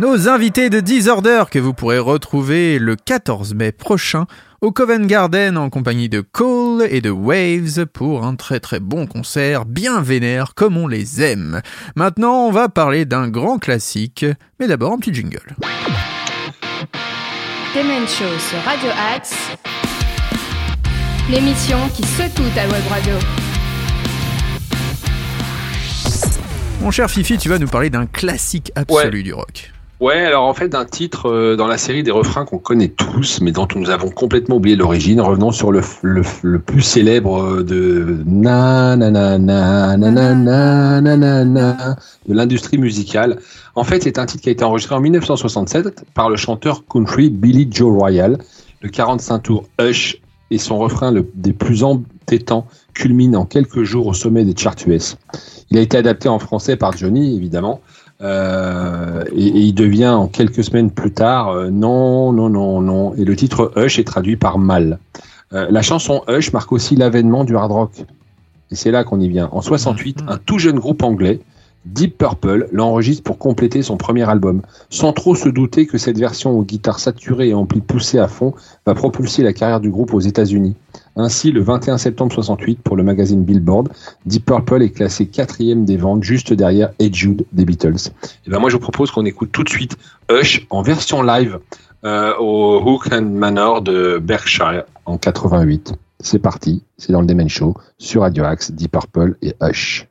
Nos invités de Disorder que vous pourrez retrouver le 14 mai prochain au Covent Garden en compagnie de Cole et de Waves pour un très très bon concert bien vénère comme on les aime. Maintenant, on va parler d'un grand classique, mais d'abord un petit jingle. Demen Show sur Radio Axe, l'émission qui secoue ta web radio. Mon cher Fifi, tu vas nous parler d'un classique absolu du rock. Ouais, alors en fait, d'un titre euh, dans la série des refrains qu'on connaît tous, mais dont nous avons complètement oublié l'origine. Revenons sur le, le, le plus célèbre euh, de na na na na na na na na de l'industrie musicale. En fait, c'est un titre qui a été enregistré en 1967 par le chanteur country Billy Joe Royal, le 45 tours Hush et son refrain le, des plus entêtants culmine en quelques jours au sommet des charts US. Il a été adapté en français par Johnny, évidemment, euh, et, et il devient en quelques semaines plus tard euh, non, non, non, non. Et le titre Hush est traduit par mal. Euh, la chanson Hush marque aussi l'avènement du hard rock. Et c'est là qu'on y vient. En 68, un tout jeune groupe anglais, Deep Purple, l'enregistre pour compléter son premier album, sans trop se douter que cette version aux guitares saturées et amplis poussées à fond va propulser la carrière du groupe aux États-Unis. Ainsi, le 21 septembre 68, pour le magazine Billboard, Deep Purple est classé quatrième des ventes, juste derrière Ed Jude des Beatles. Et ben moi, je vous propose qu'on écoute tout de suite Hush en version live euh, au Hook and Manor de Berkshire en 88. C'est parti, c'est dans le Demen Show sur Radio Axe, Deep Purple et Hush.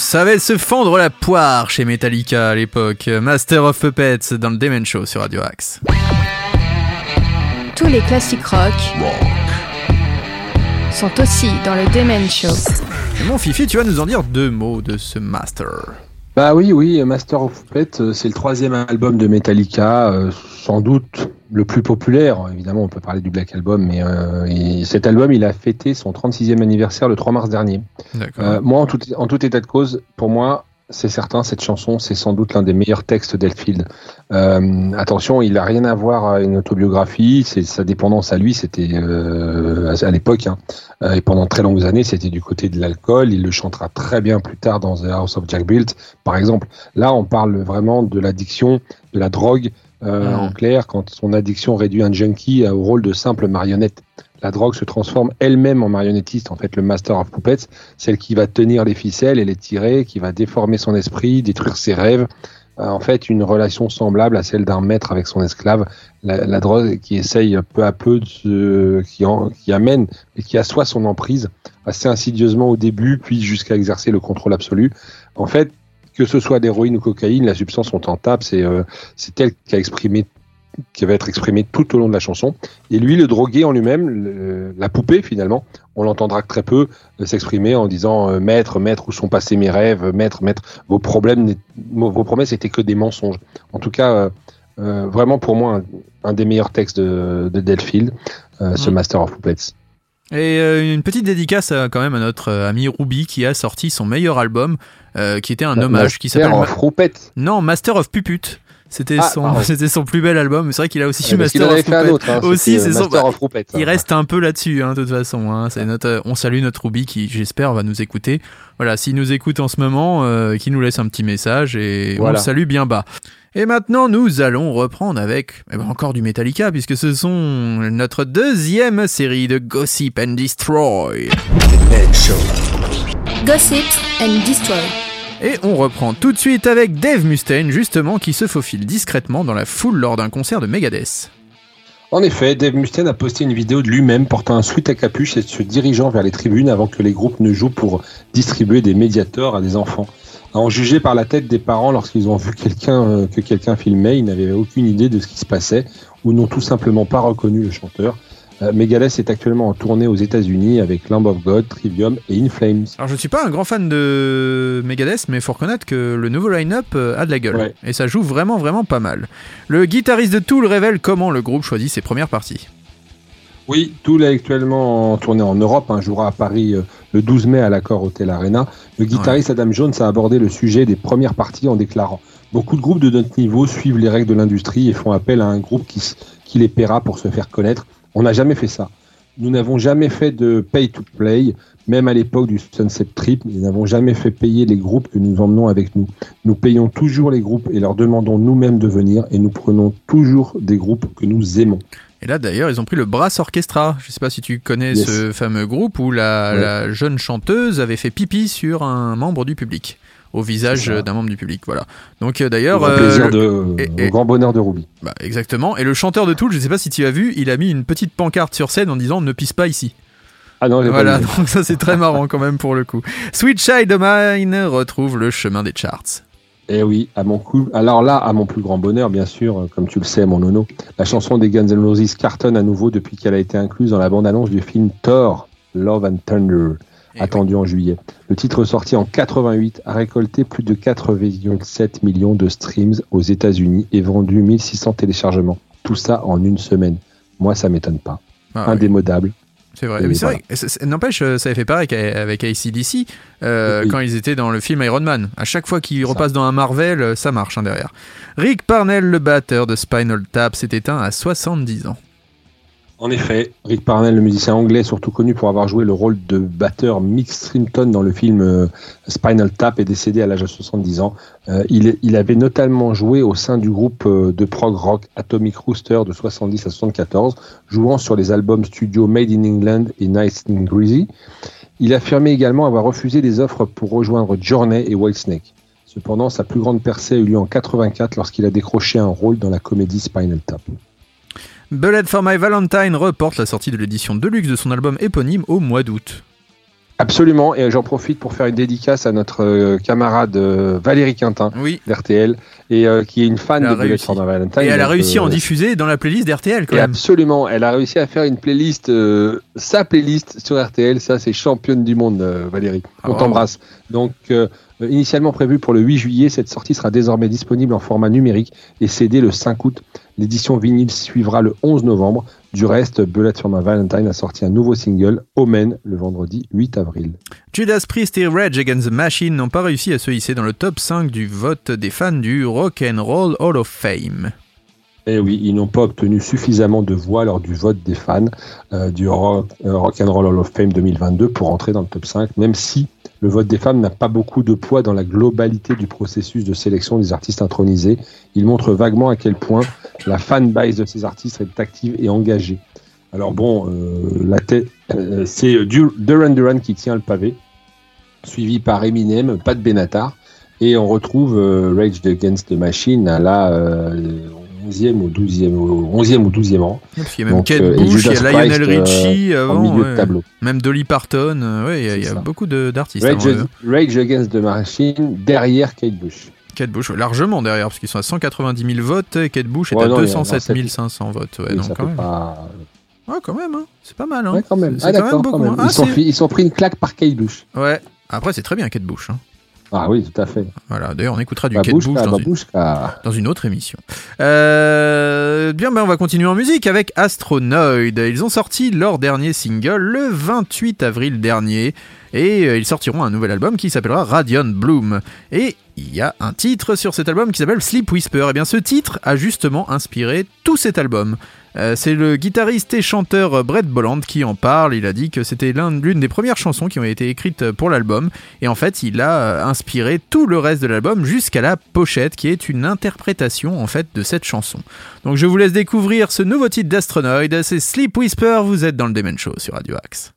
On savait se fendre la poire chez Metallica à l'époque. Master of Puppets dans le Demon Show sur Radio Axe. Tous les classiques rock sont aussi dans le Demen Show. Et mon Fifi, tu vas nous en dire deux mots de ce Master. Bah oui, oui, Master of Puppets, euh, c'est le troisième album de Metallica, euh, sans doute le plus populaire. Évidemment, on peut parler du Black Album, mais euh, et cet album, il a fêté son 36e anniversaire le 3 mars dernier. Euh, moi, en tout, en tout état de cause, pour moi, c'est certain, cette chanson, c'est sans doute l'un des meilleurs textes d'Elfield. Euh, attention, il n'a rien à voir avec une autobiographie, c'est sa dépendance à lui, c'était à, à l'époque, hein, et pendant très longues années, c'était du côté de l'alcool. Il le chantera très bien plus tard dans The House of Jack Built, par exemple. Là, on parle vraiment de l'addiction, de la drogue, euh, en clair, quand son addiction réduit un junkie au rôle de simple marionnette. La drogue se transforme elle-même en marionnettiste, en fait, le Master of Puppets, celle qui va tenir les ficelles et les tirer, qui va déformer son esprit, détruire ses rêves. Euh, en fait, une relation semblable à celle d'un maître avec son esclave. La, la drogue qui essaye peu à peu de se, qui, en- qui amène et qui assoit son emprise assez insidieusement au début, puis jusqu'à exercer le contrôle absolu. En fait, que ce soit d'héroïne ou cocaïne, la substance on t'en tape, c'est euh, c'est elle qui a exprimé qui va être exprimée tout au long de la chanson. Et lui, le drogué en lui-même, la poupée finalement, on l'entendra très peu euh, s'exprimer en disant euh, maître, maître, où sont passés mes rêves, maître, maître, vos problèmes, vos promesses étaient que des mensonges. En tout cas, euh, euh, vraiment pour moi un, un des meilleurs textes de, de Delfield, euh, ce. Master of Puppets. Et euh, une petite dédicace euh, quand même à notre euh, ami Ruby qui a sorti son meilleur album, euh, qui était un Ma- hommage, qui s'appelle of Ruppet. non Master of Puput. C'était Ah, son, (laughs) c'était son plus bel album. mais C'est vrai qu'il a aussi Ouais, Master en avait of fait un Puppet. autre, hein, aussi, c'est son. Il reste un peu là-dessus, hein, de toute façon. Hein. C'est notre, euh, on salue notre Ruby qui, j'espère, va nous écouter. Voilà, s'il nous écoute en ce moment, euh, qu'il nous laisse un petit message et on le salue bien bas. Et maintenant, nous allons reprendre avec eh ben, encore du Metallica, puisque ce sont notre deuxième série de Gossip and Destroy. Gossip and Destroy. Et on reprend tout de suite avec Dave Mustaine, justement, qui se faufile discrètement dans la foule lors d'un concert de Megadeth. En effet, Dave Mustaine a posté une vidéo de lui-même portant un sweat à capuche et se dirigeant vers les tribunes avant que les groupes ne jouent pour distribuer des médiateurs à des enfants. À en juger par la tête des parents lorsqu'ils ont vu quelqu'un euh, que quelqu'un filmait, ils n'avaient aucune idée de ce qui se passait ou n'ont tout simplement pas reconnu le chanteur. Euh, Megadeth est actuellement en tournée aux États-Unis avec Lamb of God, Trivium et In Flames. Alors je ne suis pas un grand fan de Megadeth, mais faut reconnaître que le nouveau line-up euh, a de la gueule. Ouais. Et ça joue vraiment vraiment pas mal. Le guitariste de Tool révèle comment le groupe choisit ses premières parties. Oui, Tool est actuellement en tournée en Europe, un jouera à Paris euh, le 12 mai à l'accord Hotel Arena. Le guitariste Adam Jones a abordé le sujet des premières parties en déclarant Beaucoup de groupes de notre niveau suivent les règles de l'industrie et font appel à un groupe qui les paiera pour se faire connaître. On n'a jamais fait ça. Nous n'avons jamais fait de pay to play, même à l'époque du Sunset Trip. Nous n'avons jamais fait payer les groupes que nous emmenons avec nous. Nous payons toujours les groupes et leur demandons nous-mêmes de venir et nous prenons toujours des groupes que nous aimons. Et là d'ailleurs, ils ont pris le Brass Orchestra. Je sais pas si tu connais Yes. ce fameux groupe où la, Ouais. la jeune chanteuse avait fait pipi sur un membre du public, au visage euh, d'un membre du public. Voilà. Donc euh, d'ailleurs, euh, le- et- et- grand bonheur de Ruby. Bah, exactement. Et le chanteur de Tool, je sais pas si tu as vu, il a mis une petite pancarte sur scène en disant ne pisse pas ici. Ah non, pas Voilà, donc ça c'est très marrant quand même pour le coup. Sweet Child of Mine retrouve le chemin des charts. Eh oui, à mon coup. Alors là, à mon plus grand bonheur, bien sûr, comme tu le sais, mon nono, la chanson des Guns N' Roses cartonne à nouveau depuis qu'elle a été incluse dans la bande-annonce du film Thor, Love and Thunder, Eh attendu en juillet. Le titre sorti en 88 a récolté plus de 4,7 millions de streams aux États-Unis et vendu 1600 téléchargements. Tout ça en une semaine. Moi, ça m'étonne pas. Ah. Indémodable. C'est vrai. Voilà. vrai. N'empêche, euh, ça avait fait pareil avec, avec ACDC euh, Oui. quand ils étaient dans le film Iron Man. À chaque fois qu'ils repassent dans un Marvel, euh, ça marche hein, derrière. Rick Parnell, le batteur de Spinal Tap, s'est éteint à 70 ans. En effet, Rick Parnell, le musicien anglais, surtout connu pour avoir joué le rôle de batteur Mick Strington dans le film euh, Spinal Tap, est décédé à l'âge de 70 ans. Euh, il, avait notamment joué au sein du groupe euh, de prog rock Atomic Rooster de 70 à 74, jouant sur les albums studio Made in England et Nice and Greasy. Il affirmait également avoir refusé des offres pour rejoindre Journey et Whitesnake. Cependant, sa plus grande percée a eu lieu en 84 lorsqu'il a décroché un rôle dans la comédie Spinal Tap. Bullet for My Valentine reporte la sortie de l'édition deluxe de son album éponyme au mois d'août. Absolument, et j'en profite pour faire une dédicace à notre euh, camarade euh, Valérie Quintin Oui. d'RTL, et euh, qui est une fan de Bullet for the Valentine. Et elle a réussi à en diffuser dans la playlist d'RTL quand et même. absolument, elle a réussi à faire une playlist, euh, sa playlist sur RTL. Ça, c'est championne du monde, Valérie. Ah, On bravo. t'embrasse. Donc, initialement prévue pour le 8 juillet, cette sortie sera désormais disponible en format numérique et CD le 5 août. L'édition vinyle suivra le 11 novembre. Du reste, Bullet for My Valentine a sorti un nouveau single, Omen, le vendredi 8 avril. Judas Priest et Rage Against the Machine n'ont pas réussi à se hisser dans le top 5 du vote des fans du Rock and Roll Hall of Fame. Eh oui, ils n'ont pas obtenu suffisamment de voix lors du vote des fans euh, du Rock, euh, Rock and Roll Hall of Fame 2022 pour entrer dans le top 5, même si le vote des femmes n'a pas beaucoup de poids dans la globalité du processus de sélection des artistes intronisés. Il montre vaguement à quel point la fanbase de ces artistes est active et engagée. Alors bon, euh, la tête, c'est Du- Duran Duran qui tient le pavé, suivi par Eminem, Pat Benatar, et on retrouve Rage Against the Machine à la euh, 11e ou 12e, au 11e ou 12e rang. Parce qu'il y a même Donc, Kate euh, Bush, il y a Lionel euh, Richie en avant, de tableau. même Dolly Parton. euh, ouais, il y a, il y a ça. beaucoup d'artistes. Rage, eux. Rage Against the Machine derrière Kate Bush. Kate Bush, largement derrière, parce qu'ils sont à 190 000 votes, et Kate Bush est Ouais, à non, il y a- 207 ça fait- 500 votes. Ouais, donc ça quand fait même. pas- Ouais, quand même, hein. c'est pas mal. Hein. Ouais, quand même. C'est Ah, quand même d'accord, beaucoup. quand même. hein. Ah, Ils sont c'est- pris- ils sont pris une claque par Kate Bush. Ouais. Après, c'est très bien Kate Bush. hein. Ah oui, tout à fait. Voilà, d'ailleurs, on écoutera du Bah, Kate Bush une, dans une autre émission. Euh, bien, ben, on va continuer en musique avec Astronoid. Ils ont sorti leur dernier single le 28 avril dernier et euh, ils sortiront un nouvel album qui s'appellera Radiant Bloom. Et il y a un titre sur cet album qui s'appelle Sleep Whisper. Et bien, ce titre a justement inspiré tout cet album. Euh, c'est le guitariste et chanteur Brett Bolland qui en parle. Il a dit que c'était l'un- l'une des premières chansons qui ont été écrites pour l'album. Et en fait, il a euh, inspiré tout le reste de l'album jusqu'à la pochette qui est une interprétation en fait de cette chanson. Donc je vous laisse découvrir ce nouveau titre d'Astronoid. C'est Sleep Whisper. Vous êtes dans le Demen Show sur Radio Axe.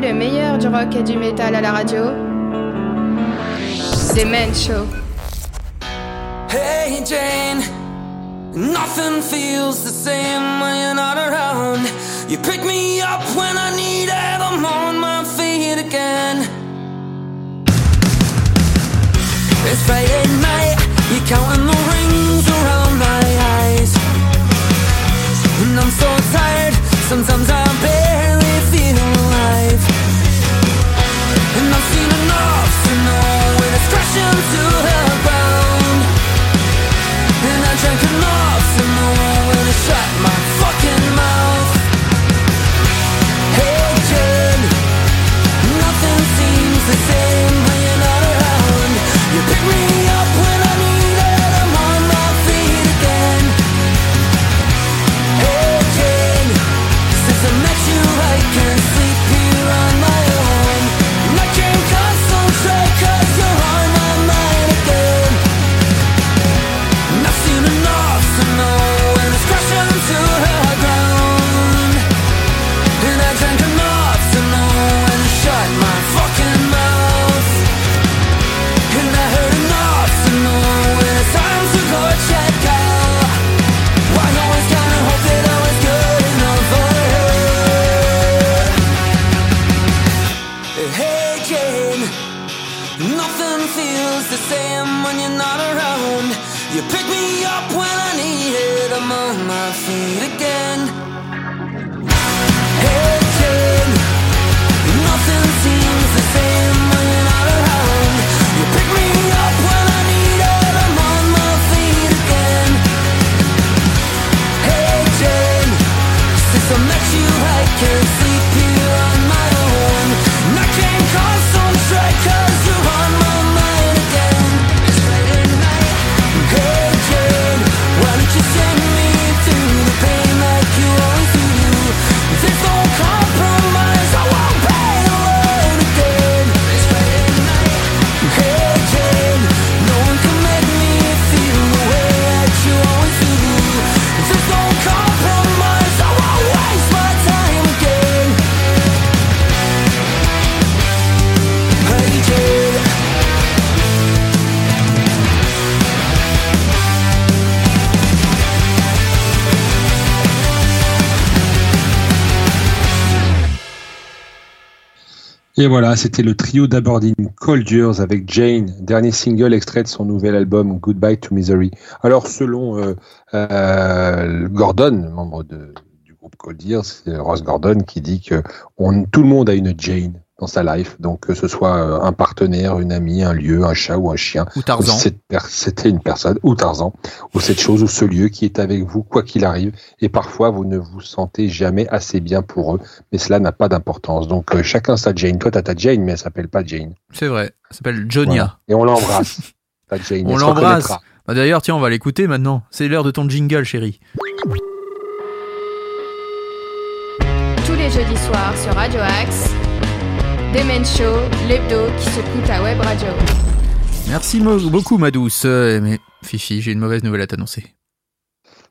Le meilleur du rock et du métal à la radio. The Men Show. Hey Jane, nothing feels the same Et voilà, c'était le trio d'Aberdeen Cold Years avec Jane, dernier single extrait de son nouvel album Goodbye to Misery. Alors selon euh, euh, Gordon, membre de- du groupe Cold Years, c'est Ross Gordon qui dit que tout le monde a une Jane dans sa life, donc que ce soit euh, un partenaire, une amie, un lieu, un chat ou un chien, Ou Tarzan. c'était une personne ou Tarzan ou cette chose ou ce lieu qui est avec vous quoi qu'il arrive et parfois vous ne vous sentez jamais assez bien pour eux mais cela n'a pas d'importance donc euh, chacun sa Jane toi t'as ta Jane mais elle s'appelle pas Jane C'est vrai, ça s'appelle Jonia. Voilà. et on l'embrasse (laughs) ta Jane On elle se l'embrasse. Bah, D'ailleurs, tiens, on va l'écouter maintenant. C'est l'heure de ton jingle, chérie. Tous les jeudis soirs sur Radio Axe. The Men Show, l'hebdo qui s'écoute à Web Radio. Merci beaucoup, ma douce. Euh, Mais Fifi, j'ai une mauvaise nouvelle à t'annoncer.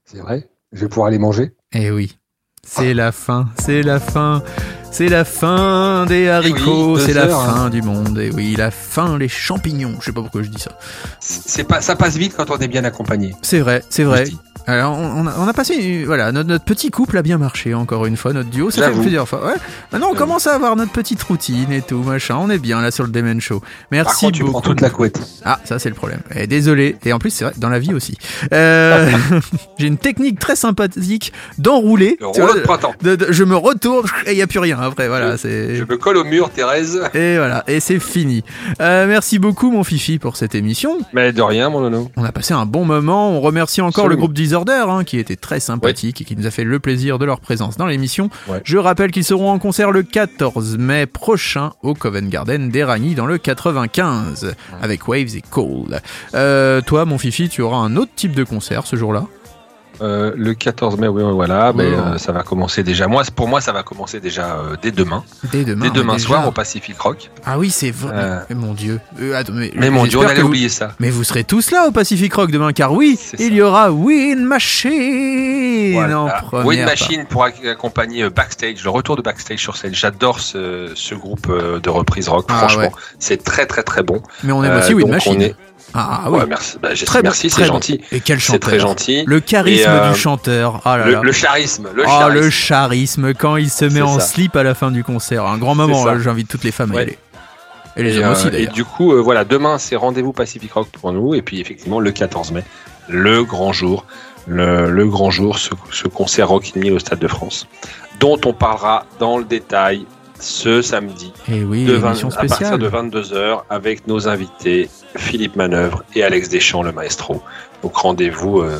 c'est vrai? Je vais pouvoir aller manger? Eh oui, c'est la fin, c'est la fin, c'est la fin des haricots, deux c'est la hein. fin du monde. Et oui, la fin, les champignons. Je sais pas pourquoi je dis ça. c'est pas ça passe vite quand on est bien accompagné C'est vrai, c'est vrai. Alors, on on a, passé, voilà, notre, notre petit couple a bien marché encore une fois, notre duo, ça fait plusieurs fois. Ouais. Maintenant, on commence à avoir notre petite routine et tout, machin. On est bien là sur le Demen Show. Merci par contre tu beaucoup. prends toute la couette Ah, ça c'est le problème. Et désolé. Et en plus, c'est vrai, dans la vie aussi. Euh, (laughs) J'ai une technique très sympathique d'enrouler. Le Tu rouleau de printemps. de- de- je me retourne et il n'y a plus rien après. Voilà, c'est. je me colle au mur Thérèse Et voilà, et c'est fini. Euh, merci beaucoup, mon Fifi, pour cette émission. mais de rien mon nono On a passé un bon moment. On remercie encore le groupe Disorder, hein, qui était très sympathique et qui nous a fait le plaisir de leur présence dans l'émission. Ouais. Je rappelle qu'ils seront en concert le 14 mai prochain au Covent Garden d'Eragny dans le 95 avec Waves et Cold. Euh, toi, mon Fifi, tu auras un autre type de concert ce jour-là? Euh, le 14 mai, oui, voilà, mais Ouais. euh, ça va commencer déjà. Moi, pour moi, ça va commencer déjà euh, dès demain. Dès demain. Dès demain mais soir déjà. au Pacific Rock. Ah oui, c'est vrai. Mais mon Dieu. Attends, mais Mais mon Dieu, on allait vous- oublier ça. Mais vous serez tous là au Pacific Rock demain, car oui, il y aura Win Machine en première. Part. Machine pour ac- accompagner Backstage, le retour de Backstage sur scène. J'adore ce, ce groupe de reprise rock. Ah, Franchement, ouais. c'est très très très bon. Mais on aime aussi donc Machine. Ah oui. Ouais, merci. Bah, Très merci, c'est gentil. Et quel C'est chanteur. très gentil. Le charisme euh, du chanteur. Ah là le, là. le charisme, le oh, charisme. le charisme quand il se met en ça. slip à la fin du concert. Un grand moment, hein, j'invite toutes les femmes à y aller. Et les Et, hommes euh, aussi et du coup, euh, voilà, demain c'est rendez-vous Pacific Rock pour nous, et puis effectivement le 14 mai, le grand jour, le, le grand jour, ce, ce concert Rock in Me au Stade de France, dont on parlera dans le détail ce samedi, Et oui, de 20 émission à partir de 22h avec nos invités Philippe Manœuvre et Alex Deschamps, le maestro. Donc rendez-vous. euh,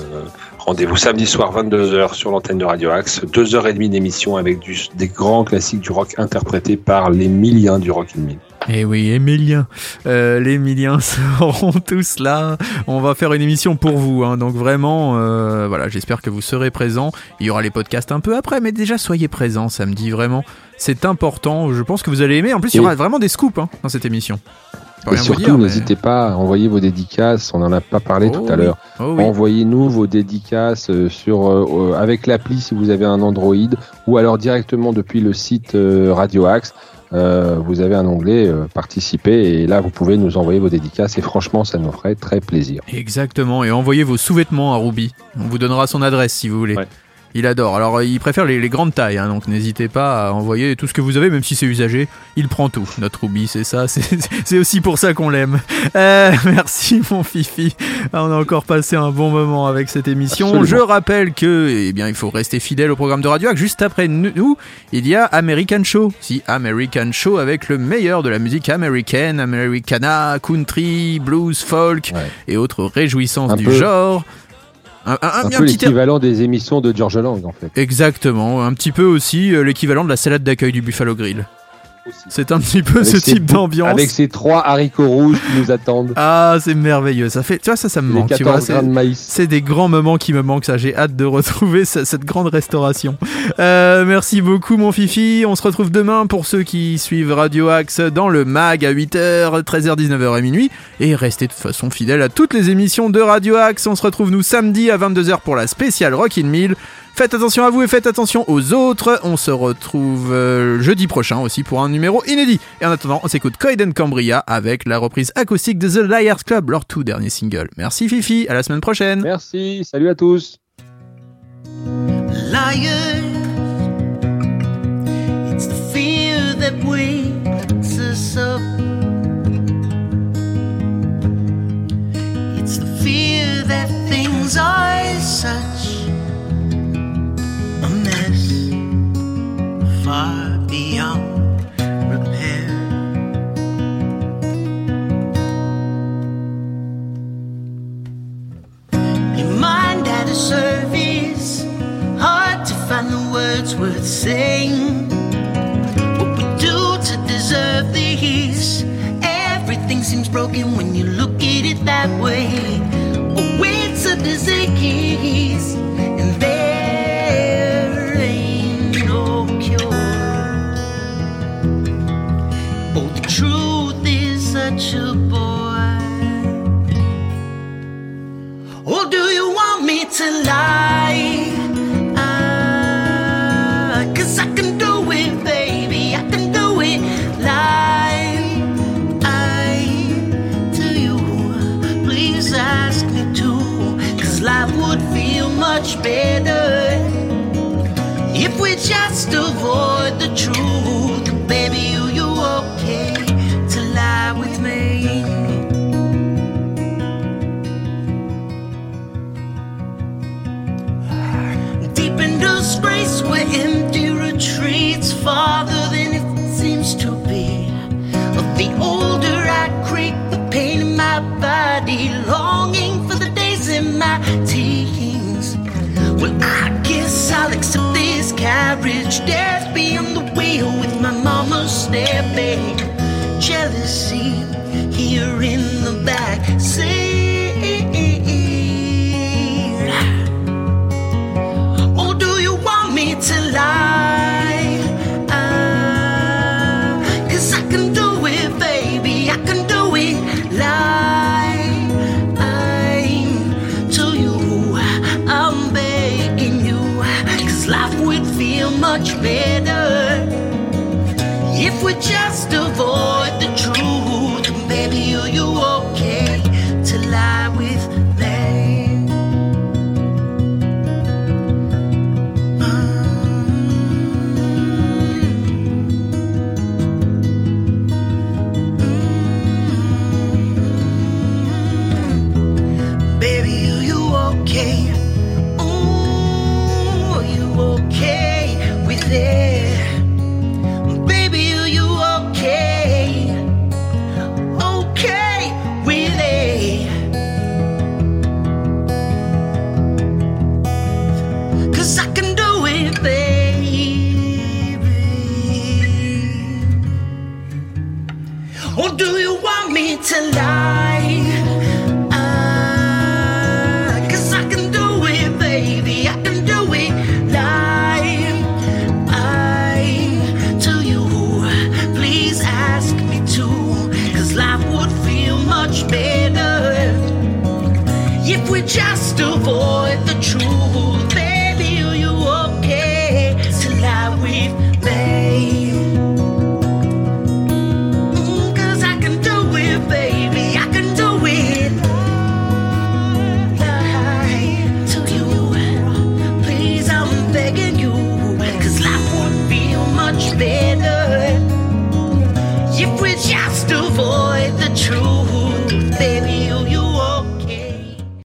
Rendez-vous samedi soir 22h sur l'antenne de Radio Axe, 2h30 d'émission avec du- des grands classiques du rock interprétés par les millions du rock in Eh oui, Émilien. Euh, les Émiliens (laughs) seront tous là. On va faire une émission pour vous. hein. Donc vraiment, euh, voilà, j'espère que vous serez présents. Il y aura les podcasts un peu après, mais déjà soyez présents samedi. Vraiment, c'est important. Je pense que vous allez aimer. En plus, il y aura vraiment des scoops hein, dans cette émission. Et surtout, mais- n'hésitez pas à envoyer vos dédicaces. On n'en a pas parlé Oh tout oui. à l'heure. Oh oui. Envoyez-nous vos dédicaces euh, sur euh, avec l'appli si vous avez un Android ou alors directement depuis le site Radio Axe. Euh, vous avez un onglet euh, participer et là vous pouvez nous envoyer vos dédicaces et franchement ça nous ferait très plaisir. Exactement, et envoyez vos sous-vêtements à Ruby. On vous donnera son adresse si vous voulez. Il adore. Alors, euh, il préfère les, les grandes tailles, hein, donc n'hésitez pas à envoyer tout ce que vous avez, même si c'est usagé. Il prend tout. Notre Ruby, c'est ça. (laughs) C'est aussi pour ça qu'on l'aime. Euh, (laughs) merci, mon Fifi. On a encore passé un bon moment avec cette émission. Absolument. Je rappelle que, eh bien, il faut rester fidèle au programme de Radio Axe. Juste après nous, il y a American Show. Si, American Show avec le meilleur de la musique américaine, Americana, country, blues, folk et autres réjouissances Un du peu- genre. Un, un- un- Un un peu l'équivalent des émissions de George Lang en fait. Exactement, un petit peu aussi euh, l'équivalent de la salade d'accueil du Buffalo Grill. C'est un petit peu Avec ce type d'ambiance. Avec ces trois haricots rouges qui nous attendent. Ah, c'est merveilleux. Ça fait, tu vois, ça, ça me manque. tu 14 vois, c'est- de des grands moments qui me manquent. Ça, j'ai hâte de retrouver ce- cette grande restauration. Euh, merci beaucoup, mon Fifi. On se retrouve demain pour ceux qui suivent Radio Axe dans le mag à 8h, 13h, 19h et minuit. Et restez de toute façon fidèles à toutes les émissions de Radio Axe. On se retrouve nous samedi à 22h pour la spéciale Rockin' Mill. Faites attention à vous et faites attention aux autres. On se retrouve euh, jeudi prochain aussi pour un numéro inédit. Et en attendant, on s'écoute Coiden Cambria avec la reprise acoustique de The Liars Club, leur tout dernier single. Merci Fifi, à la semaine prochaine. Merci, salut à tous. liars. It's the fear that wakes us up. It's the fear that